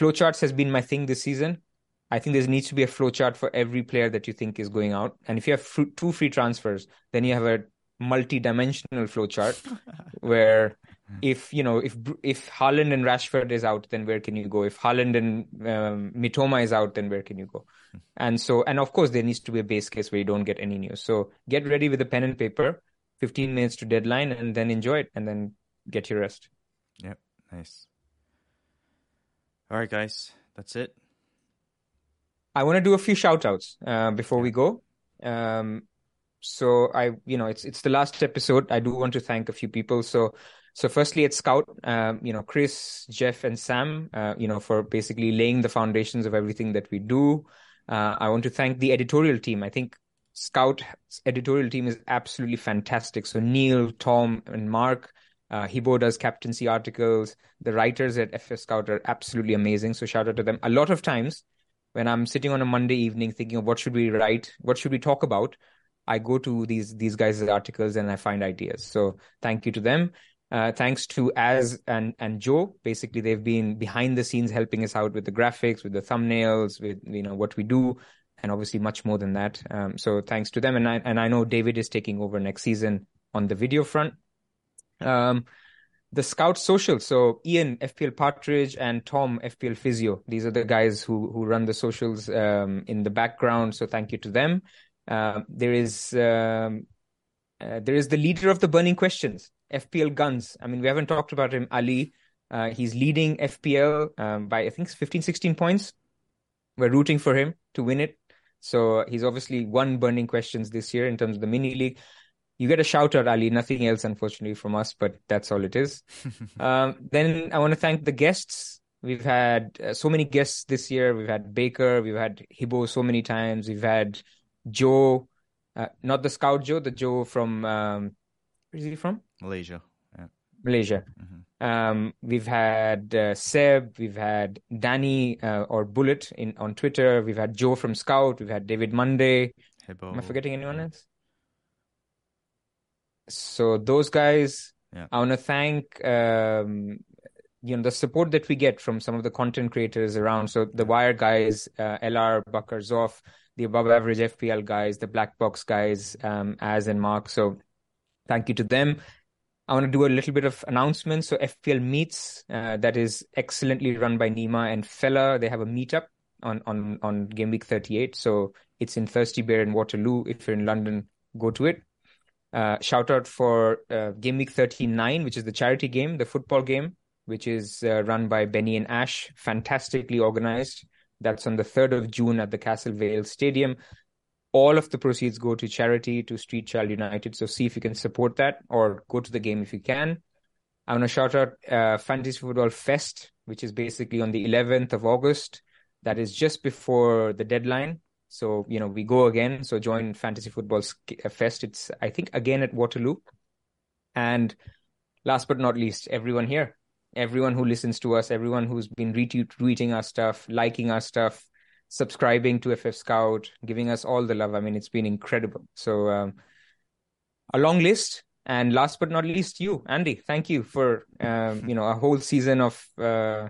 flowcharts has been my thing this season. I think there needs to be a flowchart for every player that you think is going out. And if you have two free transfers, then you have a multi-dimensional flowchart where if you know if if Haaland and Rashford is out, then where can you go? If Haaland and um, Mitoma is out, then where can you go? And so, and of course, there needs to be a base case where you don't get any news. So get ready with a pen and paper, 15 minutes to deadline, and then enjoy it, and then get your rest. Yep, nice. All right, guys, that's it. I want to do a few shout outs uh, before we go. Um, so I, you know, it's it's the last episode. I do want to thank a few people. So, so firstly, at Scout, um, you know, Chris, Jeff, and Sam, uh, you know, for basically laying the foundations of everything that we do. Uh, I want to thank the editorial team. I think Scout editorial team is absolutely fantastic. So Neil, Tom, and Mark, uh, Hibo does captaincy articles. The writers at FS Scout are absolutely amazing. So shout out to them. A lot of times when I'm sitting on a Monday evening thinking of what should we write, what should we talk about, I go to these these guys' articles and I find ideas. So thank you to them. Uh, thanks to Az and and Joe. Basically, they've been behind the scenes helping us out with the graphics, with the thumbnails, with you know what we do, and obviously much more than that. Um, so thanks to them. And I and I know David is taking over next season on the video front. Um, the Scout Social. So Ian, FPL Partridge, and Tom, FPL Physio. These are the guys who who run the socials um, in the background. So thank you to them. Uh, there is um, uh, there is the leader of the burning questions, FPL Guns. I mean, we haven't talked about him, Ali. Uh, he's leading FPL um, by I think 15, 16 points. We're rooting for him to win it. So he's obviously won burning questions this year in terms of the mini league you get a shout out, Ali. Nothing else, unfortunately, from us, but that's all it is. um, then I want to thank the guests. We've had uh, so many guests this year. We've had Baker, we've had Hibo so many times. We've had Joe, uh, not the Scout Joe, the Joe from um, where is he from? Malaysia. Yeah. Malaysia. Mm-hmm. Um, we've had uh, Seb, we've had Danny uh, or Bullet in on Twitter. We've had Joe from Scout. We've had David Monday. Hibo. Am I forgetting anyone else? So those guys yeah. i want to thank um, you know the support that we get from some of the content creators around so the wire guys uh, lr Bakar zoff the above average fpl guys the black box guys um, as and mark so thank you to them I want to do a little bit of announcements. So FPL meets uh, that is excellently run by Nima and Fella. They have a meetup on on on Game Week 38. So it's in Thirsty Bear in Waterloo. If you're in London, go to it. Uh, shout out for uh, Game Week 39, which is the charity game, the football game, which is uh, run by Benny and Ash, fantastically organized. That's on the 3rd of June at the Castle Vale Stadium. all of the proceeds go to charity to Street Child United. So see if you can support that or go to the game if you can. I want to shout out uh, Fantasy Football Fest, which is basically on the 11th of August. That is just before the deadline. So, you know, we go again. So join Fantasy Football uh, Fest. It's, I think, again at Waterloo. And last but not least, everyone here, everyone who listens to us, everyone who's been retweeting our stuff, liking our stuff, subscribing to FF Scout, giving us all the love. I mean, it's been incredible. So, um, a long list. And last but not least, you, Andy. Thank you for um, you know a whole season of uh,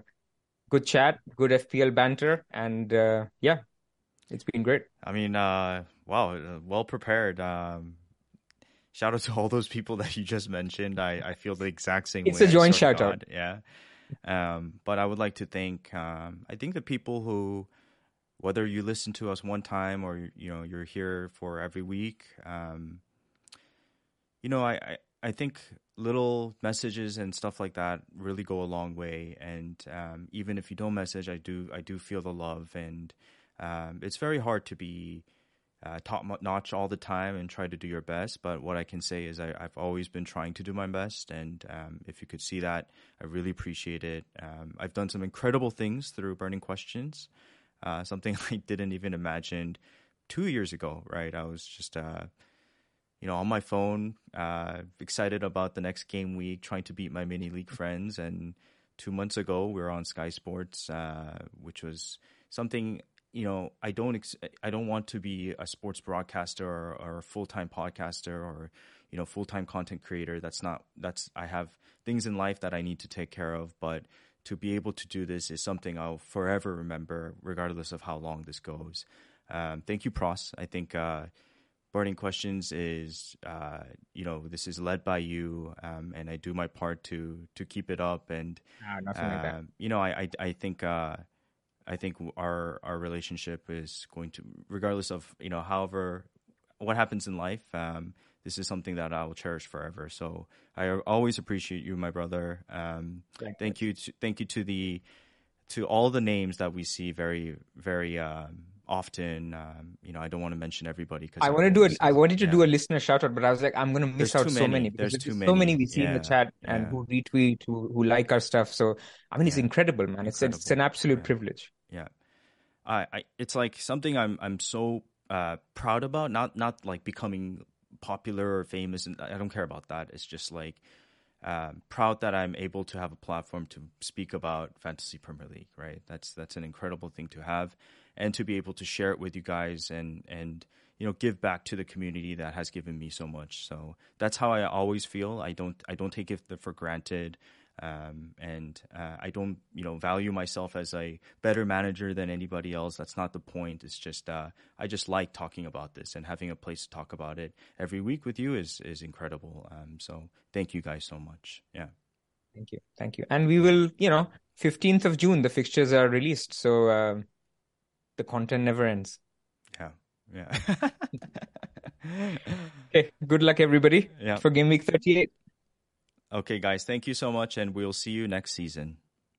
good chat, good FPL banter, and uh, yeah, it's been great. I mean, uh, wow, uh, well prepared. Um, shout out to all those people that you just mentioned. I, I feel the exact same it's way. It's a joint shout out. Yeah. Um, but I would like to thank, um, I think the people who, whether you listen to us one time or, you know, you're here for every week, um, you know, I, I, I, think little messages and stuff like that really go a long way. And, um, even if you don't message, I do, I do feel the love and, um, it's very hard to be, uh, top notch all the time and try to do your best. But what I can say is I, have always been trying to do my best. And um, if you could see that, I really appreciate it. Um, I've done some incredible things through Burning Questions, uh, something I didn't even imagine two years ago, right? I was just, uh, you know, on my phone, uh, excited about the next game week, trying to beat my mini league friends. And two months ago, we were on Sky Sports, uh, which was something you know, I don't ex- I don't want to be a sports broadcaster or, or a full time podcaster or you know full time content creator. That's not that's I have things in life that I need to take care of, but to be able to do this is something I'll forever remember, regardless of how long this goes. Um, thank you, Pras. I think uh, Burning Questions is, uh, you know, this is led by you, um, and I do my part to to keep it up. And ah, like um, you know, I I, I think uh, I think our our relationship is going to, regardless of you know, however, what happens in life. Um, this is something that I will cherish forever. So I always appreciate you, my brother. Um, thank, thank you. To, thank you to the to all the names that we see very very um, often. Um, you know, I don't want to mention everybody because I want to do it. I wanted to yeah. do a listener shout out, but I was like, I'm going to miss there's out so many. There's too many. So many we see yeah. in the chat and yeah. who retweet, who who like our stuff. So I mean, it's incredible, man. It's incredible. it's an absolute privilege. Yeah, I, I it's like something I'm I'm so uh, proud about. Not not like becoming popular or famous, and I don't care about that. It's just like. Um, proud that I'm able to have a platform to speak about fantasy Premier League. Right, that's that's an incredible thing to have, and to be able to share it with you guys and and you know give back to the community that has given me so much. So that's how I always feel. I don't I don't take it for granted. Um, and uh, I don't, you know, value myself as a better manager than anybody else. That's not the point. It's just uh, I just like talking about this and having a place to talk about it every week with you is is incredible. Um, so thank you guys so much. Yeah. Thank you, thank you. And we will, you know, fifteenth of June, the fixtures are released, so um, the content never ends. Yeah, yeah. okay. Good luck, everybody. Yeah. For game week thirty-eight. Okay, guys, thank you so much, and we'll see you next season.